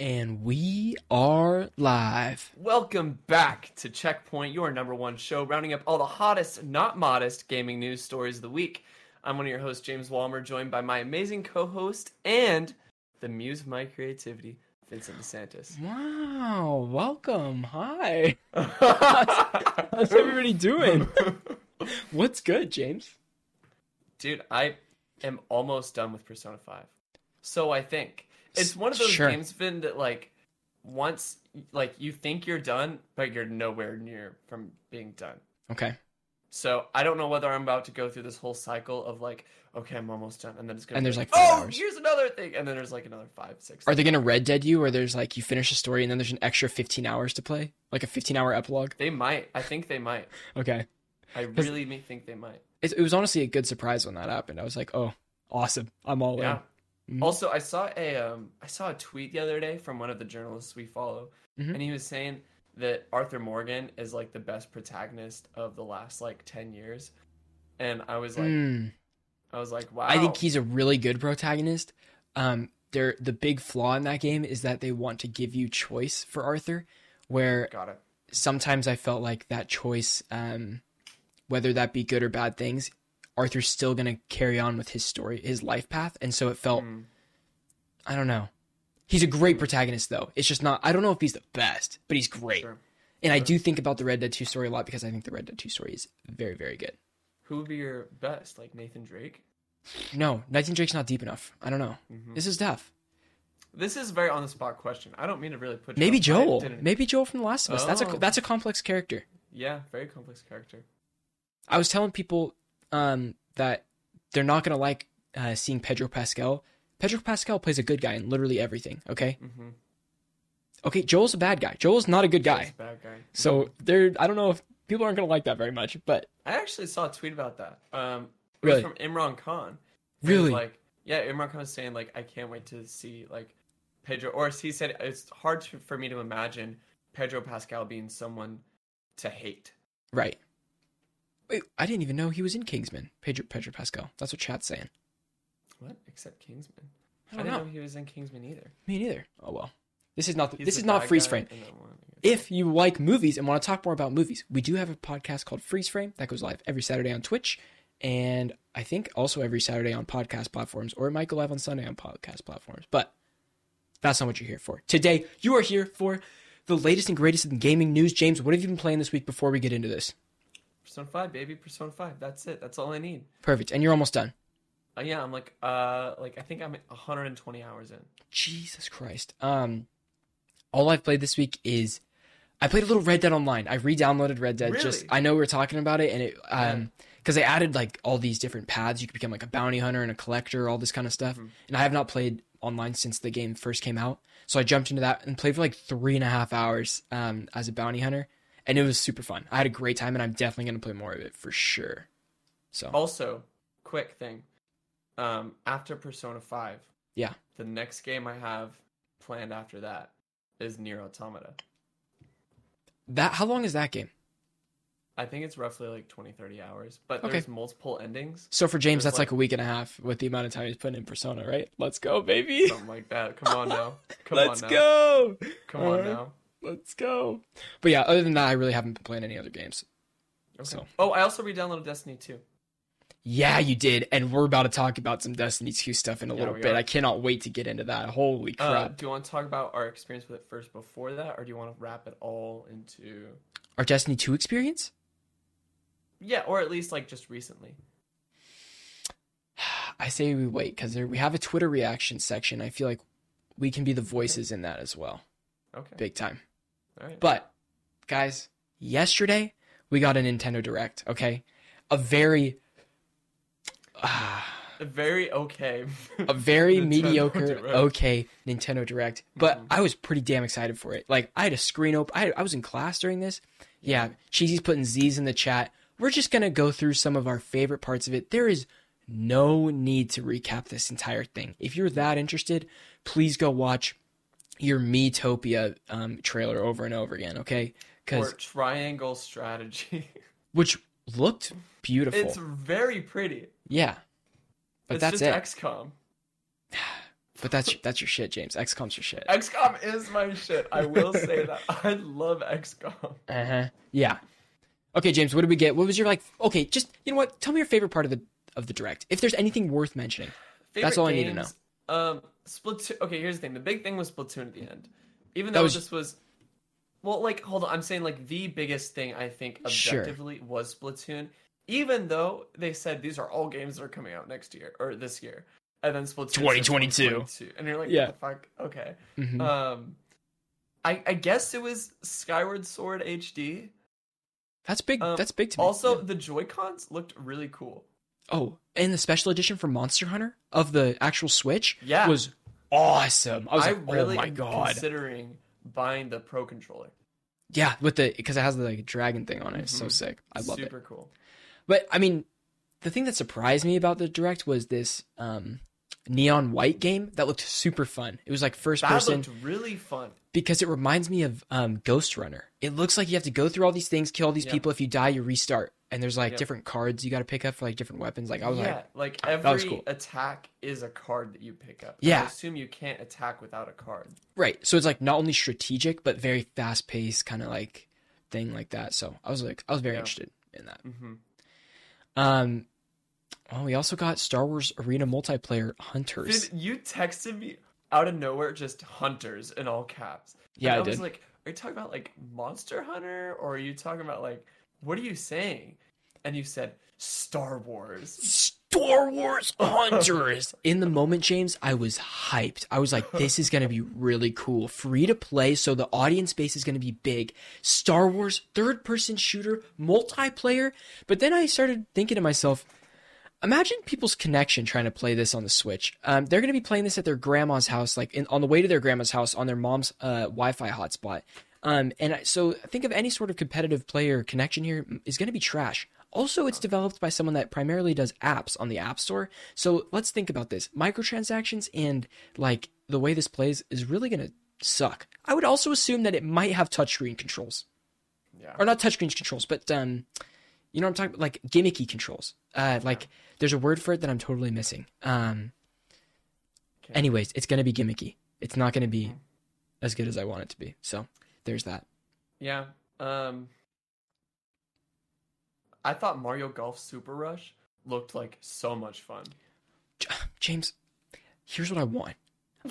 And we are live. Welcome back to Checkpoint, your number one show, rounding up all the hottest, not modest gaming news stories of the week. I'm one of your hosts, James Walmer, joined by my amazing co host and the muse of my creativity, Vincent DeSantis. Wow, welcome. Hi. How's everybody doing? What's good, James? Dude, I am almost done with Persona 5. So I think. It's one of those Sure. games, Vin, that like once like you think you're done, but you're nowhere near from being done. Okay. So I don't know whether I'm about to go through this whole cycle of like, okay, I'm almost done, and then it's gonna. And be there's, like, five oh, hours. here's another thing, and then there's like another five, six. Are they going to Red Dead you where there's like you finish a story and then there's an extra 15 hours to play? Like a 15 hour epilogue? They might. I think they might. Okay. I really think they might. It, it was honestly a good surprise when that happened. I was like, oh, awesome. I'm all Yeah. in. Mhm. Also, I saw a um, I saw a tweet the other day from one of the journalists we follow, Mhm. and he was saying that Arthur Morgan is like the best protagonist of the last like ten years, and I was like, Mm. I was like, wow. I think he's a really good protagonist. Um, there, the big flaw in that game is that they want to give you choice for Arthur, where got it. sometimes I felt like that choice, um, whether that be good or bad things, Arthur's still gonna carry on with his story, his life path, and so it felt, Mm. I don't know. He's a great protagonist though. It's just not. I don't know if he's the best, but he's great. Sure. And I do think about the Red Dead Two story a lot because I think the Red Dead Two story is very, very good. Who would be your best? Like Nathan Drake? No, Nathan Drake's not deep enough. I don't know. Mhm. This is tough. This is a very on the spot question. I don't mean to really put. Maybe I Joel. Maybe Joel from The Last of Us. That's a Oh. that's a complex character. Yeah, very complex character. I was telling people um, that they're not gonna like uh, seeing Pedro Pascal. Pedro Pascal plays a good guy in literally everything. Okay. Mm-hmm. Okay. Joel's a bad guy. Joel's not a good guy. bad guy. So there. I don't know if people aren't gonna like that very much, but I actually saw a tweet about that. Um, it Really? was from Imran Khan. Really? Like, yeah, Imran Khan was saying like, I can't wait to see like Pedro, or he said it's hard to, for me to imagine Pedro Pascal being someone to hate. right. Wait, I didn't even know he was in Kingsman. Pedro Pedro Pascal. That's what chat's saying. What? Except Kingsman. I I, don't didn't know. know. he was in Kingsman either. Me neither. Oh well. This is not. He's this the is not freeze frame. one, If you like movies and want to talk more about movies, we do have a podcast called Freeze Frame that goes live every Saturday on Twitch, and I think also every Saturday on podcast platforms, or it might go live on Sunday on podcast platforms. But that's not what you're here for. Today, you are here for the latest and greatest in gaming news. James, what have you been playing this week before we get into this? Persona Five, baby, Persona Five. That's it. That's all I need. Perfect. And you're almost done. Uh, yeah, I'm like, uh, like I think I'm 120 hours in. Jesus Christ. Um, all I've played this week is I played a little Red Dead Online. I re-downloaded Red Dead. Just Really? I know we were talking about it, and it um because they added like all these different paths. You could become like a bounty hunter and a collector, all this kind of stuff. Mhm. And I have not played online since the game first came out, so I jumped into that and played for like three and a half hours um as a bounty hunter, and it was super fun. I had a great time, and I'm definitely gonna play more of it for sure. So Also, quick thing. Um, after Persona 5, Yeah. the next game I have planned after that is Nier Automata. that how long is that game? I think it's roughly like 20, 30 hours, but Okay. there's multiple endings, So for James, that's like, like- a week and a half with the amount of time he's putting in Persona, right? Let's go, baby. something like that. Come on now. Come on now. Let's on now. go. Come on Alright. now. Let's go. But yeah, other than that, I really haven't been playing any other games. Okay. So- Oh, I also re-downloaded Destiny 2. Yeah, you did, and we're about to talk about some Destiny 2 stuff in a Yeah, little bit. are. I cannot wait to get into that. Holy Uh, crap! do you want to talk about our experience with it first before that, or do you want to wrap it all into? Our Destiny 2 experience? Yeah, or at least like just recently. I say we wait because we have a Twitter reaction section. I feel like we can be the voices in that as well, Okay. big time. Right. But guys, yesterday we got a Nintendo Direct. Okay, a very. ah, Very okay. a very mediocre, Direct. okay Nintendo Direct, but Mhm. I was pretty damn excited for it. Like I had a screen open. I, I was in class during this. Yeah, Cheesy's putting Z's in the chat. We're just gonna go through some of our favorite parts of it. There is no need to recap this entire thing. If you're that interested, please go watch your Miitopia um, trailer over and over again. Okay, because triangle strategy. which looked beautiful. it's very pretty. yeah, but it's that's just it. XCOM. But that's that's your shit, James. XCOM's your shit. XCOM is my shit. I will say that. I love XCOM. Uh huh. Yeah. Okay, James. What did we get? What was your like? Okay, just you know what? Tell me your favorite part of the of the direct. If there's anything worth mentioning. That's all I need to know. Um, Splatoon. Okay, here's the thing. The big thing was Splatoon at the end. Even though was- this was, well, like hold on. I'm saying like the biggest thing I think Sure. objectively was Splatoon. Even though they said these are all games that are coming out next year or this year, and then Splatoon 2022. 2022. and you're like, Yeah. what the fuck? Okay. Mhm. Um, I I guess it was Skyward Sword HD. that's big. um, that's big to me. Also, Yeah. the Joy Cons looked really cool. Oh, and the special edition for Monster Hunter of the actual Switch Yeah. was awesome. I was I like, really oh my god. considering buying the Pro controller. Yeah, with the because it has the like dragon thing on it. It's so sick. I love it. Super cool. But I mean, the thing that surprised me about the direct was this um, neon white game that looked super fun. It was like first That person looked really fun. because it reminds me of um, Ghost Runner. It looks like you have to go through all these things, kill all these Yeah. people. If you die, you restart. And there's like Yeah. different cards you got to pick up for like different weapons. Like I was yeah, like, like, every cool. attack is a card that you pick up. Yeah. I assume you can't attack without a card. right. So it's like not only strategic but very fast paced, kind of like thing like that. So I was like, I was very Yeah. interested in that. hmm Um, oh, we also got Star Wars Arena multiplayer Hunters. Did you texted me out of nowhere just hunters in all caps? And Yeah, I I was like, are you talking about like Monster Hunter or are you talking about like what are you saying? And you said Star Wars. Star Wars Hunters. In the moment, James, I was hyped. I was like, this is going to be really cool. Free to play, so the audience base is going to be big. Star Wars, third person shooter, multiplayer. But then I started thinking to myself, imagine people's connection trying to play this on the Switch. Um, they're going to be playing this at their grandma's house, like in, on the way to their grandma's house on their mom's uh, Wi Fi hotspot. Um, and so think of any sort of competitive player connection here is going to be trash. Also, it's developed by someone that primarily does apps on the App Store. So let's think about this microtransactions and like the way this plays is really going to suck. I would also assume that it might have touchscreen controls Yeah. or not touchscreen controls, but um, you know what I'm talking about, like gimmicky controls. Uh, like there's a word for it that I'm totally missing. Um, Okay. anyways, it's gonna be gimmicky. It's not gonna be as good as I want it to be. So there's that. Yeah. Um I thought Mario Golf Super Rush looked like so much fun. James, here's what I want.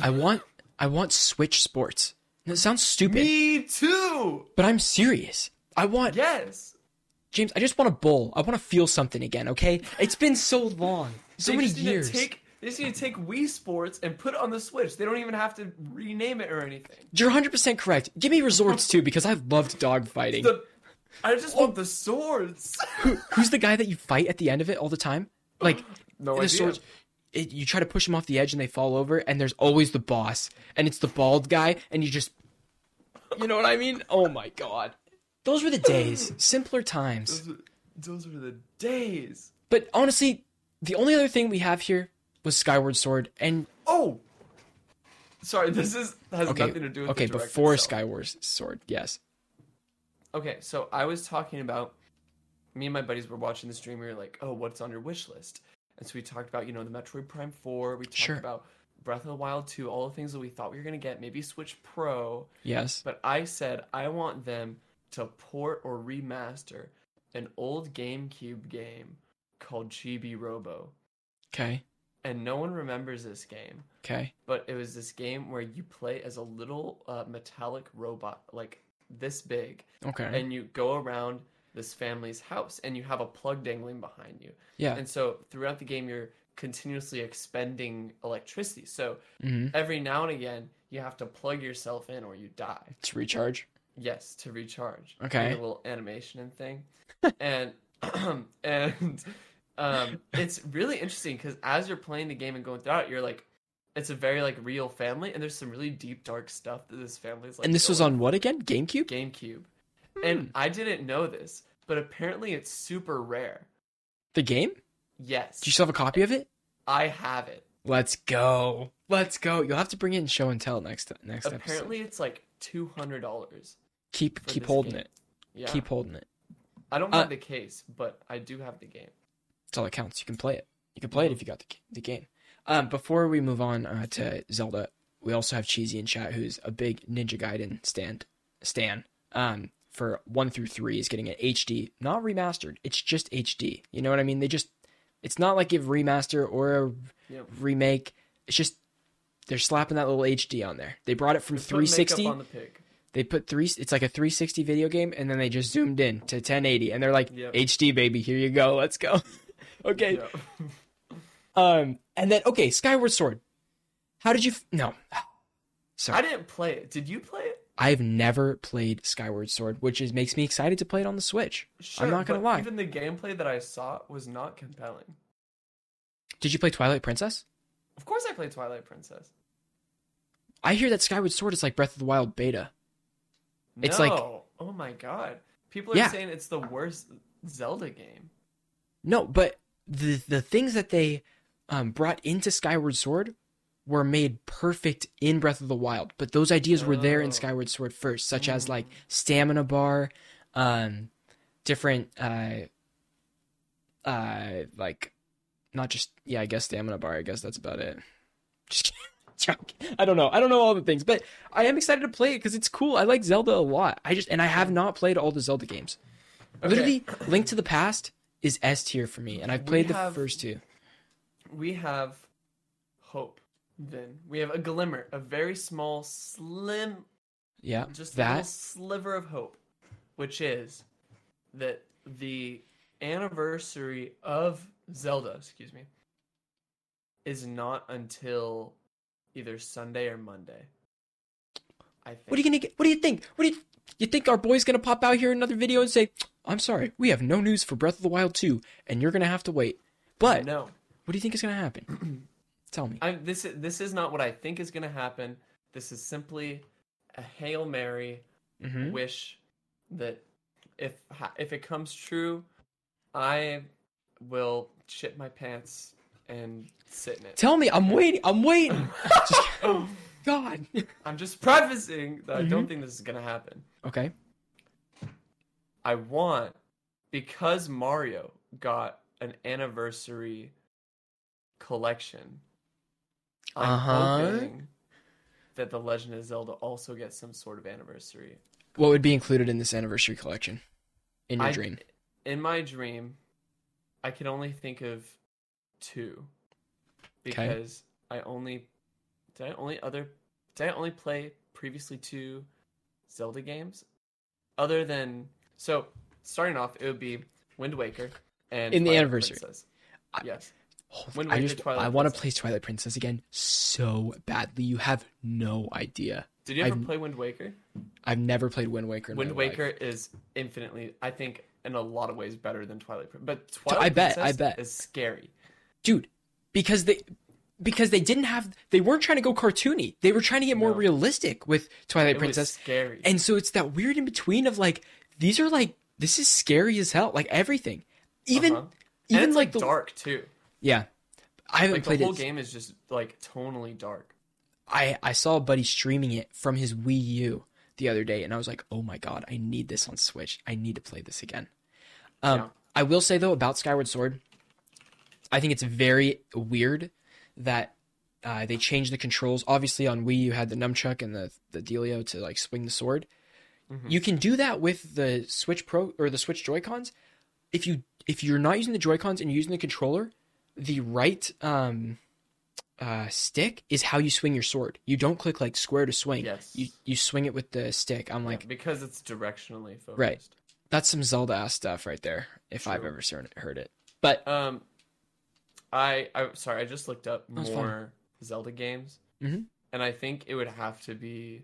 I want I want Switch Sports. It sounds stupid, Me too. but I'm serious. I want Yes. James. I just want a bowl. I want to feel something again. Okay, it's been so long, so many just need to years. Take, they just need to take Wii Sports and put it on the Switch. They don't even have to rename it or anything. You're 100 percent correct. Give me resorts too because I've loved dogfighting. The, I just want the swords. Who, who's the guy that you fight at the end of it all the time? Like No the idea. swords. It, you try to push them off the edge and they fall over, and there's always the boss, and it's the bald guy, and you just, you know what I mean? Oh my god, those were the days, simpler times. Those, those were the days. But honestly, the only other thing we have here was Skyward Sword, and Oh. Sorry, this is has okay, nothing to do with okay, before itself. Skyward Sword, yes, Okay, so I was talking about me and my buddies were watching the stream. We were like, "Oh, what's on your wish list?" And so we talked about, you know, the Metroid Prime Four. We talked Sure. about Breath of the Wild Two, all the things that we thought we were gonna get. Maybe Switch Pro. yes, But I said I want them to port or remaster an old GameCube game called Chibi Robo. okay, And no one remembers this game, okay, but it was this game where you play as a little uh, metallic robot, like this big, okay, and you go around this family's house and you have a plug dangling behind you. yeah, And so throughout the game, you're continuously expending electricity. So hmm every now and again, you have to plug yourself in or you die. to recharge. Yes, to recharge. Okay. Like a little animation and thing. and and um, it's really interesting because as you're playing the game and going through it, you're like, it's a very like real family, and there's some really deep dark stuff that this family is like. and this was on what again? GameCube. GameCube, Hmm. and I didn't know this, but apparently it's super rare. The game? Yes, Do you still have a copy of it? I have it. Let's go. Let's go. You'll have to bring it in show and tell next next episode. Apparently, it's like two hundred dollars. Keep keep holding game. it. Yeah, Keep holding it. I don't Uh, have the case, but I do have the game. That's all that counts. You can play it. You can play it if you got the the game. Um, before we move on uh, to Zelda, we also have Cheesy in chat, who's a big Ninja Gaiden stand stan. Um, for one through three is getting an HD, not remastered. It's just HD. You know what I mean? They just, it's not like a remaster or a Yep. remake. It's just they're slapping that little HD on there. They brought it from Just put 360. on the pig. They put three. It's like a 360 video game, and then they just zoomed in to 1080, and they're like, Yep. "HD baby, here you go, let's go." okay. Yep. Um, and then okay, Skyward Sword. How did you? F- no, sorry. I didn't play it. Did you play it? I've never played Skyward Sword, which is makes me excited to play it on the Switch. Sure, I'm not gonna lie. Even the gameplay that I saw was not compelling. Did you play Twilight Princess? Of course, I played Twilight Princess. I hear that Skyward Sword is like Breath of the Wild beta. It's no. like- oh my god, people are Yeah. saying it's the worst Zelda game. No, but the the things that they um, brought into Skyward Sword were made perfect in Breath of the Wild. But those ideas were there in Oh. Skyward Sword first, such as like Mm. stamina bar, um, different uh, uh, like not just yeah, I guess stamina bar. I guess that's about it. Just. I don't know. I don't know all the things, but I am excited to play it because it's cool. I like Zelda a lot. I just and I have not played all the Zelda games. Okay. Literally, Link to the Past is S tier for me, and I've played the have- first two. We have hope. Then we have a glimmer, a very small, slim, Yeah, just that. sliver of hope, which is that the anniversary of Zelda, excuse me, is not until either Sunday or Monday. I think. What are you gonna get? What do you think? What do you you think our boy's gonna pop out here in another video and say, "I'm sorry, we have no news for Breath of the Wild 2, and you're gonna have to wait." But No, what do you think is gonna happen? Tell me. I'm, this is this is not what I think is going to happen. This is simply a hail mary hmm wish that if if it comes true, I will shit my pants and sit in it. Tell me. I'm waiting. I'm waiting. God. I'm just prefacing that I Mm-hmm. don't think this is gonna happen. okay. I want because Mario got an anniversary collection. I'm Uh-huh. hoping that the Legend of Zelda also gets some sort of anniversary. What would be included in this anniversary collection? In your I- dream. In my dream, I can only think of two because I only did I only other did I only play previously two Zelda games other than so starting off it would be Wind Waker and In the anniversary. Princess. I- yes. Wind I just Twilight I want to play Twilight Princess again so badly. You have no idea. Did you ever I've- play Wind Waker? I've never played Wind Waker. In Wind Waker life. is infinitely I think in a lot of ways better than Twilight Princess. But Twilight I bet, I bet. is scary. dude, because they because they didn't have they weren't trying to go cartoony. They were trying to get more No. realistic with Twilight It Princess. scary. And so it's that weird in between of like these are like this is scary as hell, like everything. Even Uh-huh. Even it's like, like the dark too. Yeah. I haven't Like the played whole it. game is just like tonally dark. I I saw a buddy streaming it from his Wii U the other day and I was like, "Oh my god, I need this on Switch. I need to play this again." Um Yeah. I will say though about Skyward Sword, I think it's very weird that uh, they changed the controls. Obviously, on Wii you had the nunchuck and the the dealio to like swing the sword. Mhm. You can do that with the Switch Pro or the Switch Joy Cons. If you if you're not using the Joy Cons and you're using the controller, the right um, uh, stick is how you swing your sword. You don't click like square to swing. Yes. You you swing it with the stick. I'm Yeah, like, because it's directionally focused. Right. that's some Zelda ass stuff right there. If I've ever heard heard it. But Um, I I sorry I just looked up more Zelda games, Mhm. and I think it would have to be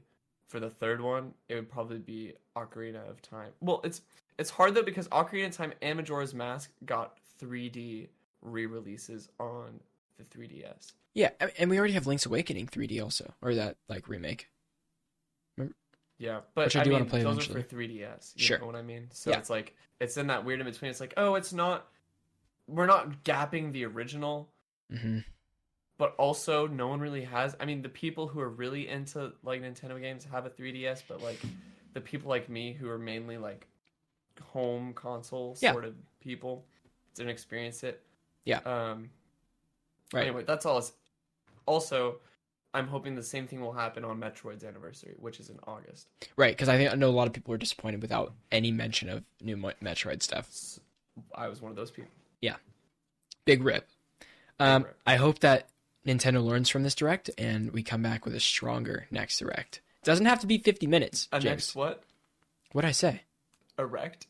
for the third one. It would probably be Ocarina of Time. Well, it's it's hard though because Ocarina of Time and Majora's Mask got 3D re-releases on the 3DS. yeah, and we already have Link's Awakening 3D also, or that like remake. Yeah, but Which I I, do wanna play those eventually. are for 3DS. You Sure. know what I mean? So Yeah. it's like it's in that weird in between. It's like, oh, it's not. We're not gapping the original, hmm but also no one really has. I mean, the people who are really into like Nintendo games have a 3DS, but like the people like me who are mainly like home console Yeah. sort of people didn't experience it. Yeah. Um. Right. Anyway, that's all. It's, Also, I'm hoping the same thing will happen on Metroid's anniversary, which is in August. Right, because I think I know a lot of people were disappointed without any mention of new Metroid stuff. I was one of those people. Yeah, big rip. Um, rip. I hope that Nintendo learns from this direct and we come back with a stronger next direct. Doesn't have to be 50 minutes. A James. next what? What'd I say? Erect.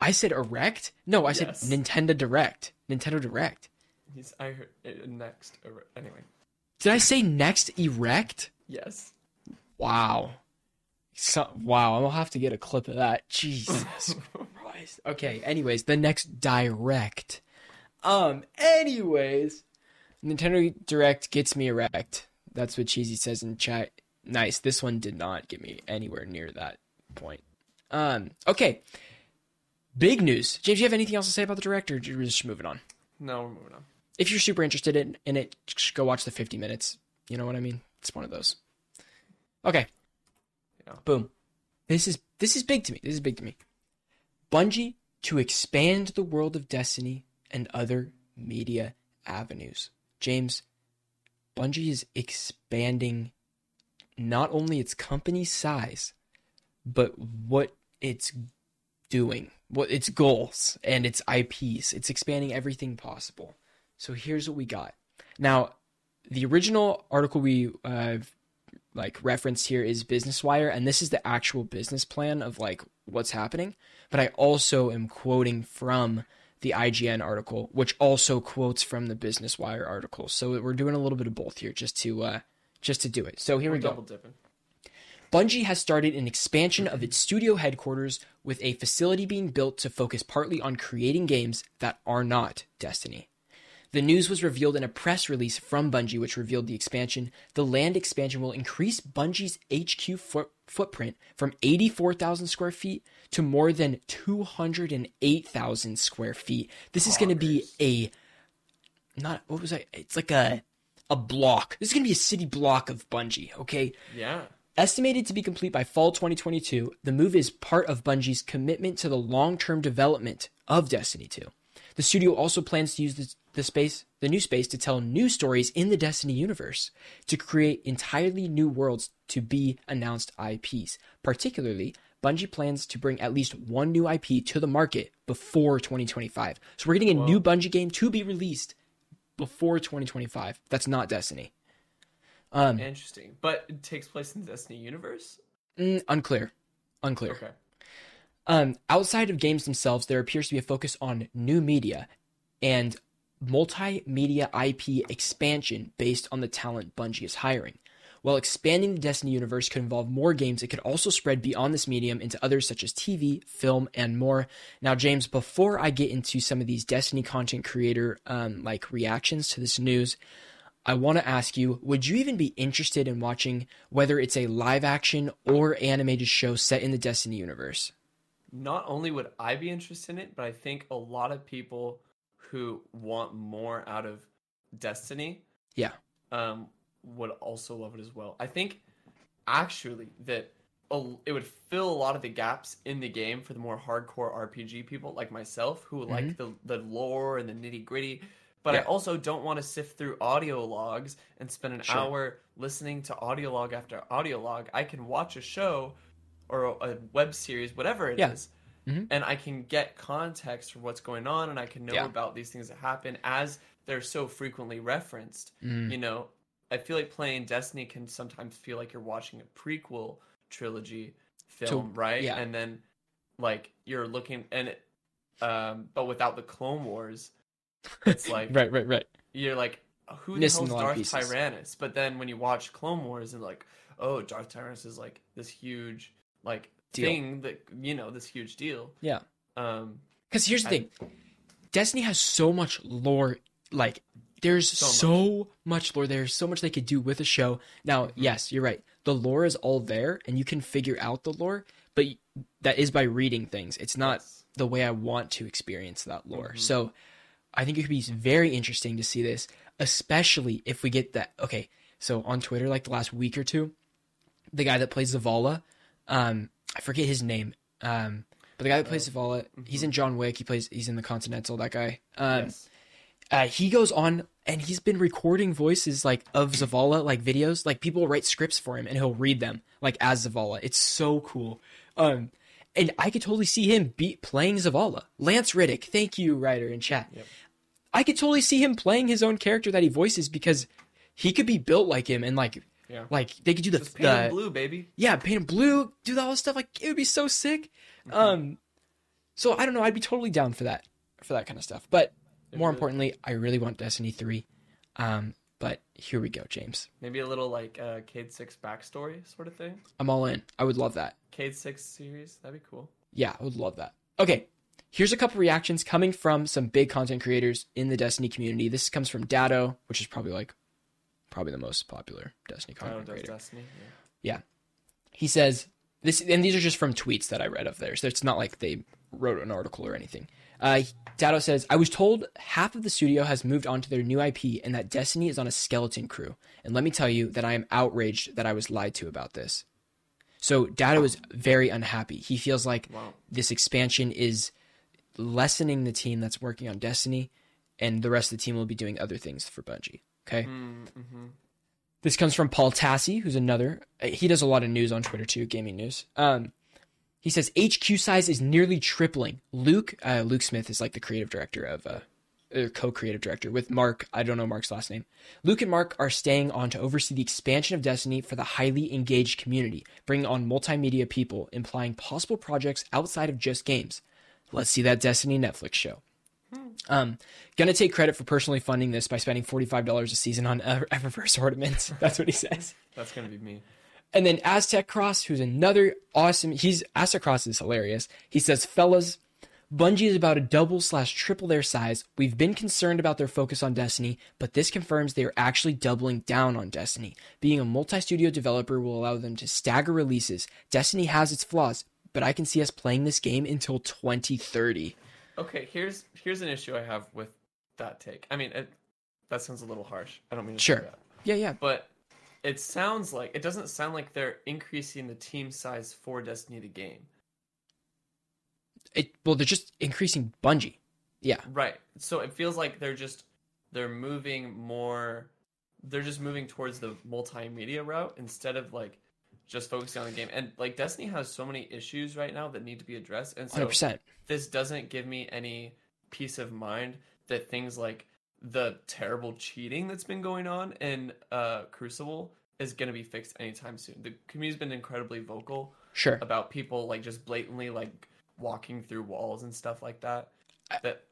I said erect? No, I Yes. said Nintendo Direct. Nintendo Direct. He's. I heard uh, next. Anyway. Did I say next erect? Yes. Wow. So, wow, I'll have to get a clip of that. Jesus Christ. Okay, anyways, the next direct. Um, anyways, Nintendo Direct gets me erect. That's what Cheesy says in chat. Nice. This one did not get me anywhere near that point. Um, okay. Big news. James, you have anything else to say about the direct, or we're just moving on? No, we're moving on. If you're super interested in, in it, just go watch the 50 minutes. You know what I mean? It's one of those. Okay. Yeah. Boom. This is this is big to me. This is big to me. Bungie to expand the world of Destiny and other media avenues. James, Bungie is expanding not only its company size, but what it's doing, what its goals and its IPs. It's expanding everything possible. So here's what we got. Now, the original article we uh, like referenced here is Business Wire, and this is the actual business plan of like what's happening. But I also am quoting from the IGN article, which also quotes from the Business Wire article. So we're doing a little bit of both here, just to uh, just to do it. So here We're we go. double dipping. Bungie has started an expansion of its studio headquarters with a facility being built to focus partly on creating games that are not Destiny. The news was revealed in a press release from Bungie, which revealed the expansion. The land expansion will increase Bungie's HQ foot- footprint from 84,000 square feet to more than 208,000 square feet. This is going to be a not what was I? It's like a a block. This is going to be a city block of Bungie. Okay, Yeah. Estimated to be complete by fall 2022, the move is part of Bungie's commitment to the long-term development of Destiny 2. The studio also plans to use the, the space, the new space, to tell new stories in the Destiny universe, to create entirely new worlds to be announced IPs. Particularly, Bungie plans to bring at least one new IP to the market before 2025. So we're getting a new Bungie game to be released before 2025. That's not Destiny. Um, Interesting. But it takes place in the Destiny universe? mm, unclear. Unclear. Okay. Um, outside of games themselves, there appears to be a focus on new media and multimedia IP expansion based on the talent Bungie is hiring. While expanding the Destiny universe could involve more games, it could also spread beyond this medium into others such as TV, film, and more. Now, James, before I get into some of these Destiny content creator um, like reactions to this news, I want to ask you: Would you even be interested in watching whether it's a live action or animated show set in the Destiny universe? Not only would I be interested in it, but I think a lot of people who want more out of Destiny Yeah. um, would also love it as well. I think actually that a, it would fill a lot of the gaps in the game for the more hardcore RPG people like myself who like the the lore and the nitty gritty. But I Mm-hmm. Also don't want to sift through audio logs and spend an Sure. hour listening to audio log after audio log. I can watch a show or a, web series, whatever it is, Yeah. Mhm. and I can get context for what's going on, and I can know Yeah. about these things that happen as they're so frequently referenced. Mm. You know, I feel like playing Destiny can sometimes feel like you're watching a prequel trilogy film, right? yeah. And then like you're looking and it, um but without the Clone Wars, it's like Right, right, right. you're like who the hell's a Darth. Tyranus? But then when you watch Clone Wars and like, oh, Darth Tyranus is like this huge like Deal. thing that you know, this huge deal. Yeah. Um Because here's the I- thing Destiny has so much lore. Like, there's So so, much. lore. There's so much they could do with a show. Now, Mm-hmm. yes, you're right. The lore is all there, and you can figure out the lore, but that is by reading things. It's not yes. the way I want to experience that lore. Mhm. So I think it could be very interesting to see this, especially if we get that. Okay, so on Twitter, like the last week or two, the guy that plays Zavala, um, I forget his name, um, but the guy that plays Zavala, he's in John Wick. He plays, he's in the Continental. That guy. Um, yes. Uh, he goes on and he's been recording voices like of Zavala, like videos. Like people write scripts for him, and he'll read them like as Zavala. It's so cool. Um, and I could totally see him be playing Zavala. Lance Reddick, thank you, writer in chat. Yep. I could totally see him playing his own character that he voices because he could be built like him and like Yeah. like they could do the, Just paint him the blue, baby. yeah paint him blue, do all this stuff. Like it would be so sick. Um, so I don't know. I'd be totally down for that for that kind of stuff. But more really- importantly, I really want Destiny three. Um, but here we go, James. Maybe a little like uh, Cayde Six backstory sort of thing. I'm all in. I would love that. Cayde Six series, that'd be cool. Yeah, I would love that. Okay, here's a couple reactions coming from some big content creators in the Destiny community. This comes from Datto, which is probably like probably the most popular Destiny content creator. Destiny. Yeah. He says this, and these are just from tweets that I read of theirs. So it's not like they wrote an article or anything. Uh, Datto says, "I was told half of the studio has moved on to their new IP, and that Destiny is on a skeleton crew. And let me tell you that I am outraged that I was lied to about this." So Datto is very unhappy. He feels like Wow. this expansion is lessening the team that's working on Destiny, and the rest of the team will be doing other things for Bungie. Okay. Mm-hmm. This comes from Paul Tassi, who's another. uh, He does a lot of news on Twitter too, gaming news. Um, he says HQ size is nearly tripling. Luke, uh, Luke Smith is like the creative director of, uh, co-creative director with Mark. I don't know Mark's last name. Luke and Mark are staying on to oversee the expansion of Destiny for the highly engaged community, bringing on multimedia people, implying possible projects outside of just games. Let's see that Destiny Netflix show. Um, gonna take credit for personally funding this by spending forty five dollars a season on Eververse ornaments. That's what he says. That's gonna be me. And then Aztecross, who's another awesome. He's Aztecross is hilarious. He says, "Fellas, Bungie is about to double slash triple their size. We've been concerned about their focus on Destiny, but this confirms they are actually doubling down on Destiny. Being a multi-studio developer will allow them to stagger releases. Destiny has its flaws, but I can see us playing this game until 2030." Okay, here's here's an issue I have with that take. I mean, it, that sounds a little harsh. I don't mean to say Sure. Yeah, yeah. but it sounds like it doesn't sound like they're increasing the team size for Destiny the game. It well, they're just increasing Bungie. Yeah. Right. So it feels like they're just they're moving more they're just moving towards the multimedia route instead of like just focusing on the game. And like Destiny has so many issues right now that need to be addressed. And so 100%. this doesn't give me any peace of mind that things like the terrible cheating that's been going on in uh Crucible is going to be fixed anytime soon. The community's been incredibly vocal Sure. about people like just blatantly like walking through walls and stuff like that I- that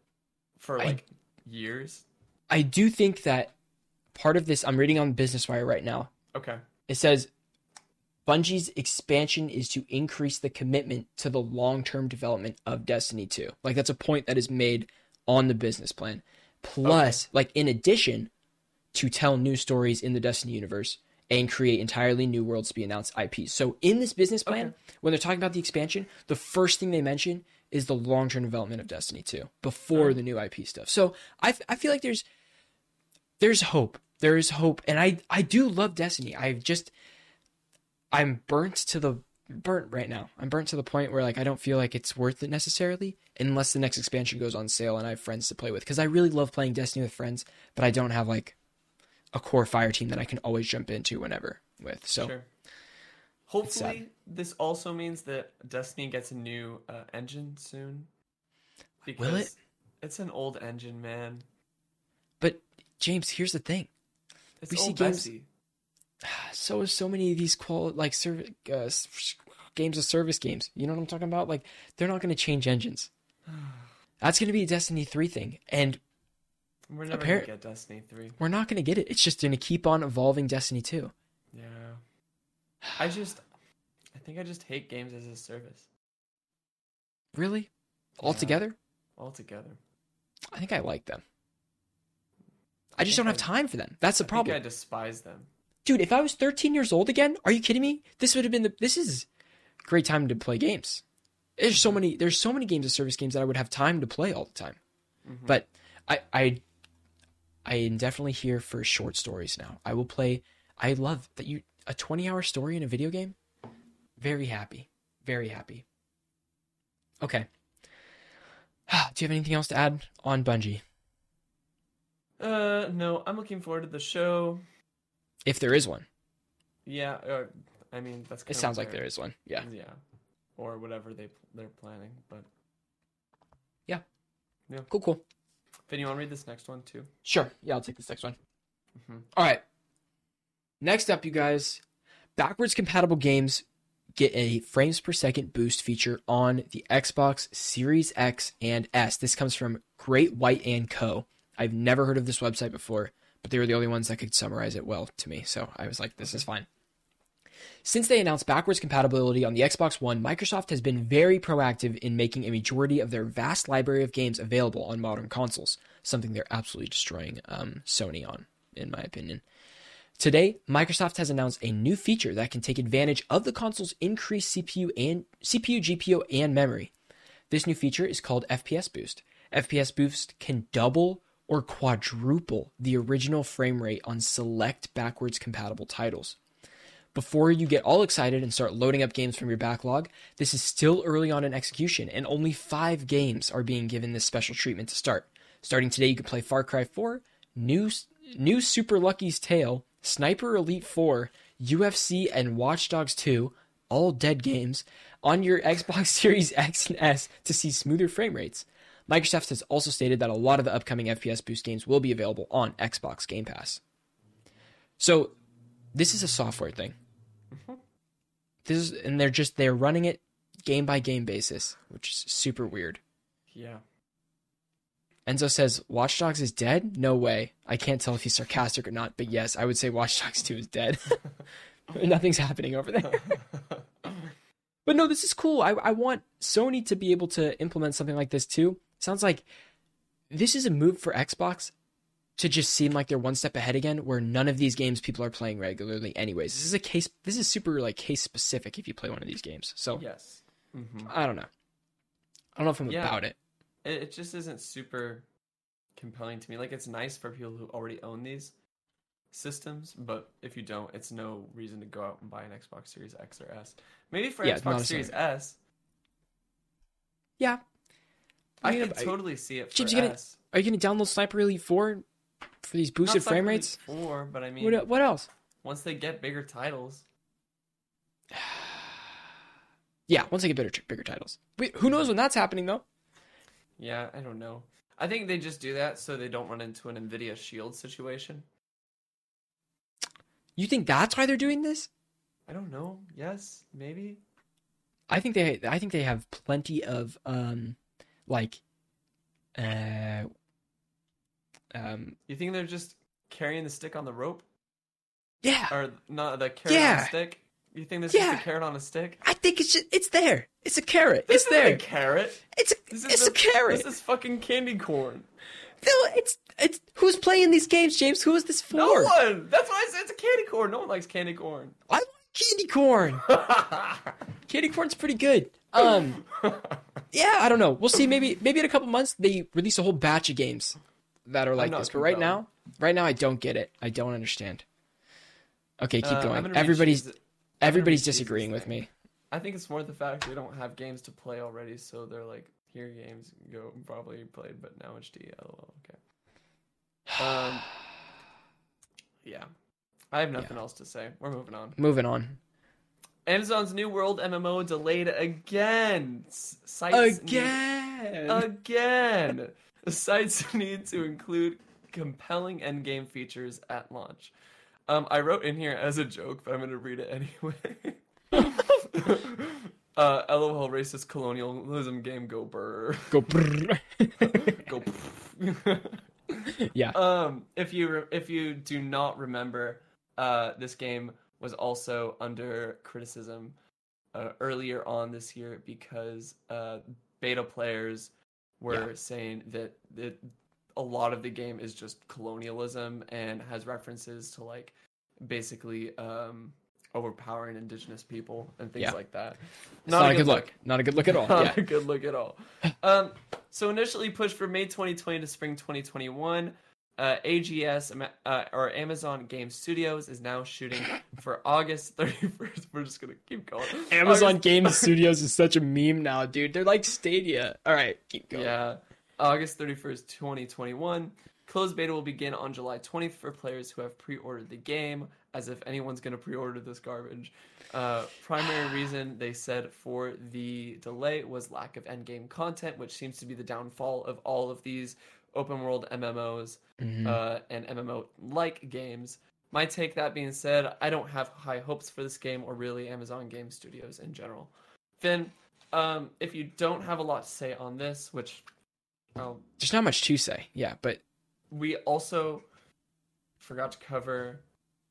for I- like years. I do think that part of this I'm reading on Business Wire right now. Okay. It says Bungie's expansion is to increase the commitment to the long-term development of Destiny 2. Like that's a point that is made on the business plan. Plus, like in addition to tell new stories in the Destiny universe and create entirely new worlds to be announced IPs. So in this business plan, Okay. when they're talking about the expansion, the first thing they mention is the long-term development of Destiny 2 before Oh. the new IP stuff. So I, f- I feel like there's there's hope. There is hope, and I I do love Destiny. I've just I'm burnt to the burnt right now. I'm burnt to the point where like I don't feel like it's worth it necessarily unless the next expansion goes on sale and I have friends to play with because I really love playing Destiny with friends, but I don't have like a core fire team that I can always jump into whenever with. So Sure. Hopefully, this also means that Destiny gets a new uh, engine soon. Because Will it? It's an old engine, man. but James, here's the thing. It's We see games-. So is so many of these qual like serv- uh, games of service games. You know what I'm talking about? Like they're not going to change engines. That's going to be a Destiny 3 thing. And We're never Appar- gonna get Destiny three. we're not going to get it. It's just going to keep on evolving Destiny 2. Yeah. I just, I think I just hate games as a service Really? Yeah. Altogether? altogether. I think I like them. I just don't have time for them. That's the I problem. I despise them. Dude, if I was 13 years old again, are you kidding me? This would have been the this is a great time to play games. There's so many there's so many games of service games that I would have time to play all the time. Mhm. But I I I am definitely here for short stories now. I will play I love that you a 20 hour story in a video game. Very happy. Very happy. Okay. Do you have anything else to add on Bungie? Uh, no, I'm looking forward to the show. If there is one, Yeah, uh, I mean that's. it sounds like there is one. Yeah. Yeah, or whatever they they're planning. But Yeah. Yeah. Cool. Cool. Vin, you want to read this next one too? Sure. Yeah, I'll take this next one. Mhm. All right. Next up, you guys, backwards compatible games get a frames per second boost feature on the Xbox Series X and S. This comes from Great White and Co. I've never heard of this website before, but they were the only ones that could summarize it well to me. So I was like, this is fine. Since they announced backwards compatibility on the Xbox One, Microsoft has been very proactive in making a majority of their vast library of games available on modern consoles, something they're absolutely destroying um, Sony on, in my opinion. Today, Microsoft has announced a new feature that can take advantage of the console's increased CPU and CPU, GPU, and memory. This new feature is called FPS Boost. FPS Boost can double or quadruple the original frame rate on select backwards compatible titles. Before you get all excited and start loading up games from your backlog, this is still early on in execution, and only five games are being given this special treatment to start. Starting today, you can play Far Cry 4, New, New Super Lucky's Tale, Sniper Elite 4, UFC, and Watch Dogs 2, all dead games, on your Xbox Series X and S to see smoother frame rates. Microsoft has also stated that a lot of the upcoming FPS Boost games will be available on Xbox Game Pass. So, this is a software thing. Mm-hmm. This is, and they're just they're running it game by game basis, which is super weird. Yeah. Enzo says Watch Dogs is dead. No way. I can't tell if he's sarcastic or not, but yes, I would say Watch Dogs Two is dead. Nothing's happening over there. but no, this is cool. I I want Sony to be able to implement something like this too. Sounds like this is a move for Xbox to just seem like they're one step ahead again, where none of these games people are playing regularly. Anyways, this is a case. This is super like case specific if you play one of these games. So yes. hmm I don't know. I don't know if I'm Yeah. about it. It, it just isn't super compelling to me. Like it's nice for people who already own these systems, but if you don't, it's no reason to go out and buy an Xbox Series X or S. Maybe for Yeah, Xbox Series. S, Yeah. I, mean, I- totally see it for James, you gonna-. Are you going to download Sniper Elite 4 for these boosted frame rates? Four, but I mean, What, what else? once they get bigger titles, Yeah, once they get bigger, bigger titles. Wait, who knows when that's happening though? yeah, I don't know. I think they just do that so they don't run into an Nvidia Shield situation. You think that's why they're doing this? I don't know. Yes, maybe. I think they I think they have plenty of um like uh um You think they're just carrying the stick on the rope, yeah. or not the carrot on Yeah. a stick? You think this is Yeah. the carrot on a stick? I think it's just, it's there. It's a carrot. This it's there. a carrot. It's a, This it's is a carrot. This is fucking candy corn. No, it's it's who's playing these games, James? Who is this for? No one. That's why I said it's a candy corn. No one likes candy corn. I like candy corn. candy corn's pretty good. Um yeah, I don't know. We'll see. Maybe maybe in a couple months they release a whole batch of games that are like this. But right now, right now I don't get it. I don't understand. Okay, keep Uh, going. Everybody's everybody's disagreeing with me. I think it's more the fact they don't have games to play already, so they're like, here games go probably played, but now HD. LOL. Okay. Um. Yeah. I have nothing else to say. We're moving on. Moving on. Amazon's New World MMO delayed again. Cites need- Again. again. The cites need to include compelling endgame features at launch. Um, I wrote in here as a joke, but I'm gonna read it anyway. uh, LOL racist colonialism game go burr. Go. brrr. go. yeah. Um, if you re- if you do not remember, uh, this game was also under criticism uh, earlier on this year because uh, beta players were Yeah. saying that a lot of the game is just colonialism and has references to like basically um, overpowering indigenous people and things Yeah. like that. It's not, a good look. Not a good look at all. Not Yeah. a good look at all. Um, so initially pushed for May 2020 to spring 2021, uh, AGS uh, or Amazon Game Studios is now shooting for August 31st. We're just gonna keep going. Amazon August- Game Studios is such a meme now, dude. They're like Stadia. All right, keep going. Yeah, August 31st, 2021. Closed beta will begin on July 20th for players who have pre-ordered the game, as if anyone's to pre-order this garbage. Uh, primary reason they said for the delay was lack of endgame content, which seems to be the downfall of all of these open world MMOs Mhm. uh, and MMO like games. My take, that being said, I don't have high hopes for this game or really Amazon Game Studios in general. Finn, um, if you don't have a lot to say on this, which I'll There's not much to say. Yeah, but we also forgot to cover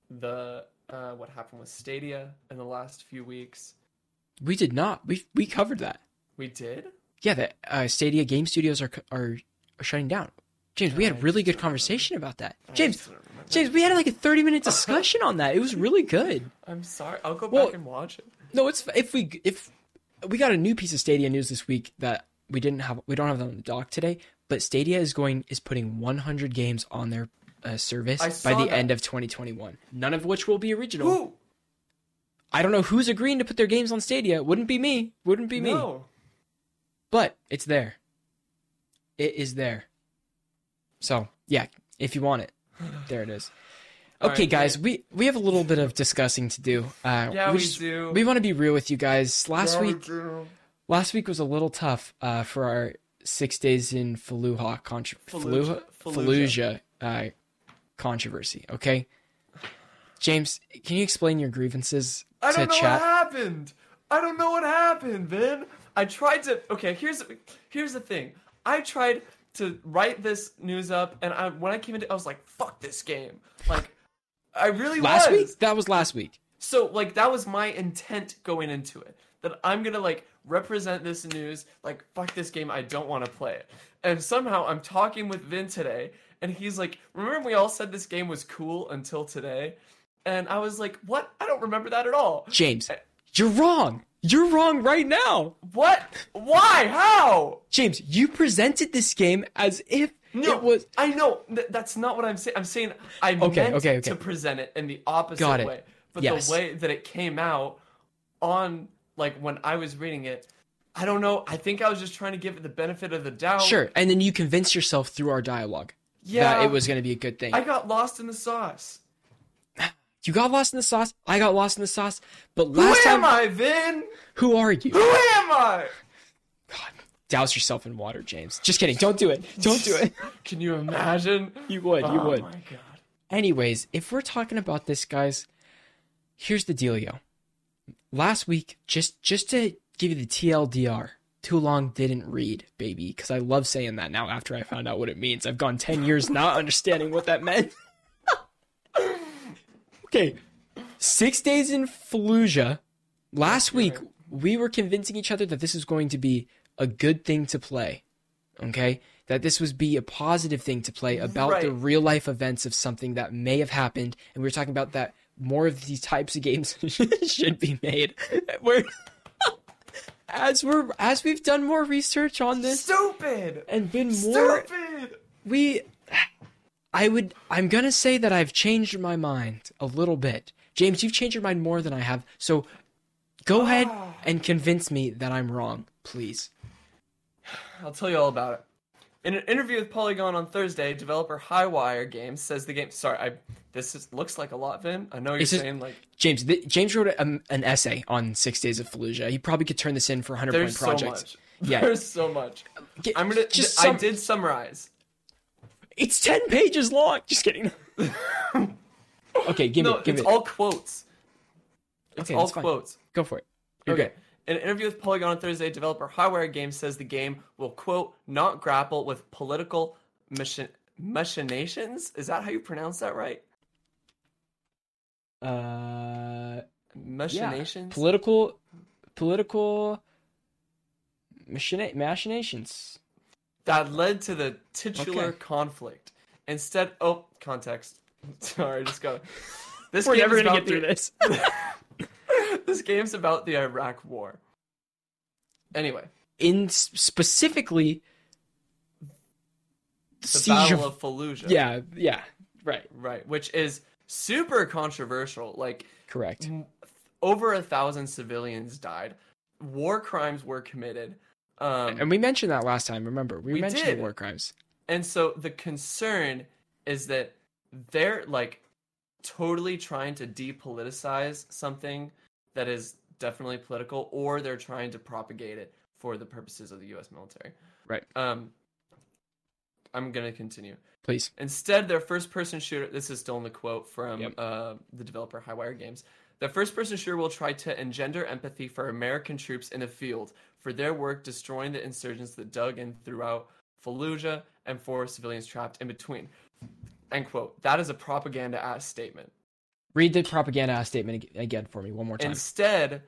the uh, what happened with Stadia in the last few weeks. we did not. We we covered that. We did. Yeah, that uh, Stadia game studios are are, are shutting down. James, we had a really good conversation about that. James, just don't remember. James, we had like a 30 minute discussion on that. It was really good. I'm sorry. I'll go Well- back and watch it. No, it's if we if we got a new piece of Stadia news this week that we didn't have we don't have that on the dock today, but Stadia is going is putting 100 games on their uh, service by the that. end of 2021. None of which will be original. Who? I don't know who's agreeing to put their games on Stadia. Wouldn't be me. Wouldn't be me. No. But it's there. It is there. So yeah, if you want it, there it is. Okay, right, guys, yeah. we we have a little bit of discussing to do. Uh, Yeah, we, just- do. We want to be real with you guys. Last Yeah, week, do. last week was a little tough uh, for our six days in Fallujah, contro- Fallujah. Fallujah, Fallujah uh, controversy. Okay, James, can you explain your grievances I to don't know chat? what happened. I don't know what happened, Vin. I tried to. Okay, here's here's the thing. I tried to write this news up, and I when I came into, I was like, "Fuck this game!" Like, I really last was. week? That was last week. So like that was my intent going into it. That I'm gonna like represent this news, like fuck this game, I don't want to play it. And somehow I'm talking with Vin today, and he's like, remember we all said this game was cool until today? And I was like, what? I don't remember that at all. James, you're wrong. You're wrong right now. What? Why? How? James, you presented this game as if No, it was. I know th- that's not what I'm saying. I'm saying I Okay, meant okay, okay. to present it in the opposite Got it. way, but Yes. the way that it came out on like when I was reading it, I don't know. I think I was just trying to give it the benefit of the doubt. Sure, and then you convinced yourself through our dialogue Yeah. that it was going to be a good thing. I got lost in the sauce. You got lost in the sauce. I got lost in the sauce. But last time, Who am time, I, Vin? who are you? Who am I? God, douse yourself in water, James. Just kidding. Don't do it. Don't do it. Can you imagine? You would. You oh would. my god. Anyways, if we're talking about this, guys, here's the dealio. Last week, just just to give you the TLDR, too long didn't read, baby, because I love saying that now after I found out what it means. I've gone 10 years not understanding what that meant. okay, six days in Fallujah. Last week, we were convincing each other that this is going to be a good thing to play. Okay? That this would be a positive thing to play about the real life events of something that may have happened. And we were talking about that more of these types of games should be made. Where as we're as we've done more research on this Stupid. and been more Stupid. we I would I'm going to say that I've changed my mind a little bit. James, you've changed your mind more than I have. So go ahead and convince me that I'm wrong, please. I'll tell you all about it. In an interview with Polygon on Thursday, developer Highwire Games says the game. Sorry, I this is, looks like a lot, Vin. I know you're Is it- saying like James, th- James wrote a, um, an essay on 6 Days of Fallujah. He probably could turn this in for a 100 there's point so much. Yeah. There's so much. Get- I'm gonna. just I sum- did summarize. It's 10 pages long. Just kidding. okay, give me. No, it give it's it. all quotes. It's Okay, all that's fine. quotes. Go for it. You're Okay. good. In an interview with Polygon on Thursday, developer Highwire Games says the game will quote not grapple with political machin- machinations. Is that how you pronounce that right? Uh Machinations. political political machina- machinations. That led to the titular Okay. conflict. Instead, oh, context. Sorry, I just got. This We're never gonna get through the- this. this game's about the Iraq War. Anyway, In specifically the siege Battle of, of Fallujah. yeah yeah right right, which is super controversial. Like correct m- over a thousand civilians died. War crimes were committed. Um, and we mentioned that last time remember we, We mentioned did. war crimes And so the concern is that they're like totally trying to depoliticize something that is definitely political, or they're trying to propagate it for the purposes of the U.S. military. Right. Um, I'm gonna continue. Please. Instead, their first-person shooter. This is still in the quote from Yep. uh, the developer Highwire Games. The first-person shooter will try to engender empathy for American troops in the field for their work destroying the insurgents that dug in throughout Fallujah and for civilians trapped in between. End quote. That is a propaganda ass statement. Read the propaganda ass statement again for me one more time. Instead,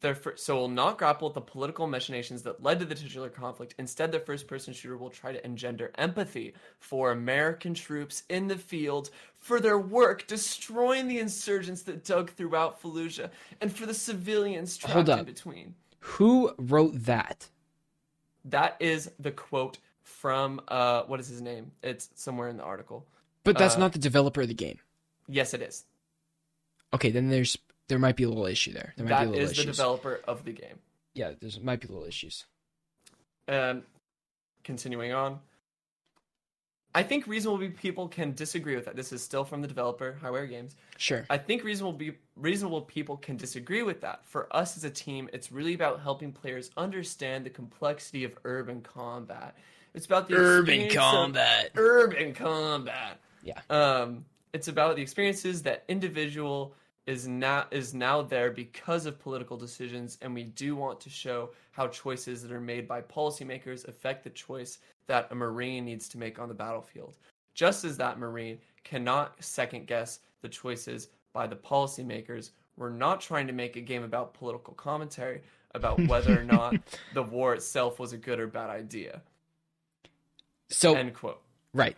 their fir- so will not grapple with the political machinations that led to the titular conflict. Instead, the first-person shooter will try to engender empathy for American troops in the field for their work destroying the insurgents that dug throughout Fallujah and for the civilians trapped in between. Who wrote that? That is the quote from uh, what is his name? It's somewhere in the article. But that's Uh, not the developer of the game. Yes, it is. Okay, then there's there might be a little issue there. There might That be a little is the developer of the game. yeah, there's might be little issues. Um, continuing on. I think reasonable people can disagree with that. This is still from the developer, Highwire Games. Sure. I think reasonable be, reasonable people can disagree with that. For us as a team, it's really about helping players understand the complexity of urban combat. It's about the urban combat. urban combat. Yeah. Um, it's about the experiences that individual is now is now there because of political decisions, and we do want to show how choices that are made by policymakers affect the choice that a marine needs to make on the battlefield. Just as that marine cannot second guess the choices by the policymakers, we're not trying to make a game about political commentary about whether or not the war itself was a good or bad idea. So End quote. right,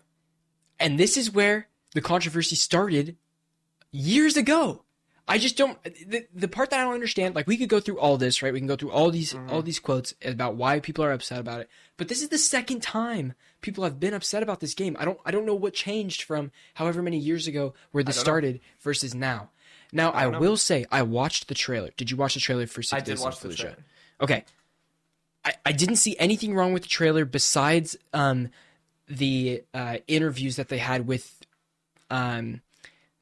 and this is where the controversy started years ago. I just don't the, the part that I don't understand. Like we could go through all this, right? We can go through all these all these quotes about why people are upset about it. But this is the second time people have been upset about this game. I don't I don't know what changed from however many years ago where this don't know. started versus now. Now I, don't will say I watched the trailer. Did you watch the trailer for Six I did Days in watch the Fallujah? trailer. Okay. I, I didn't see anything wrong with the trailer besides um, the uh, interviews that they had with um,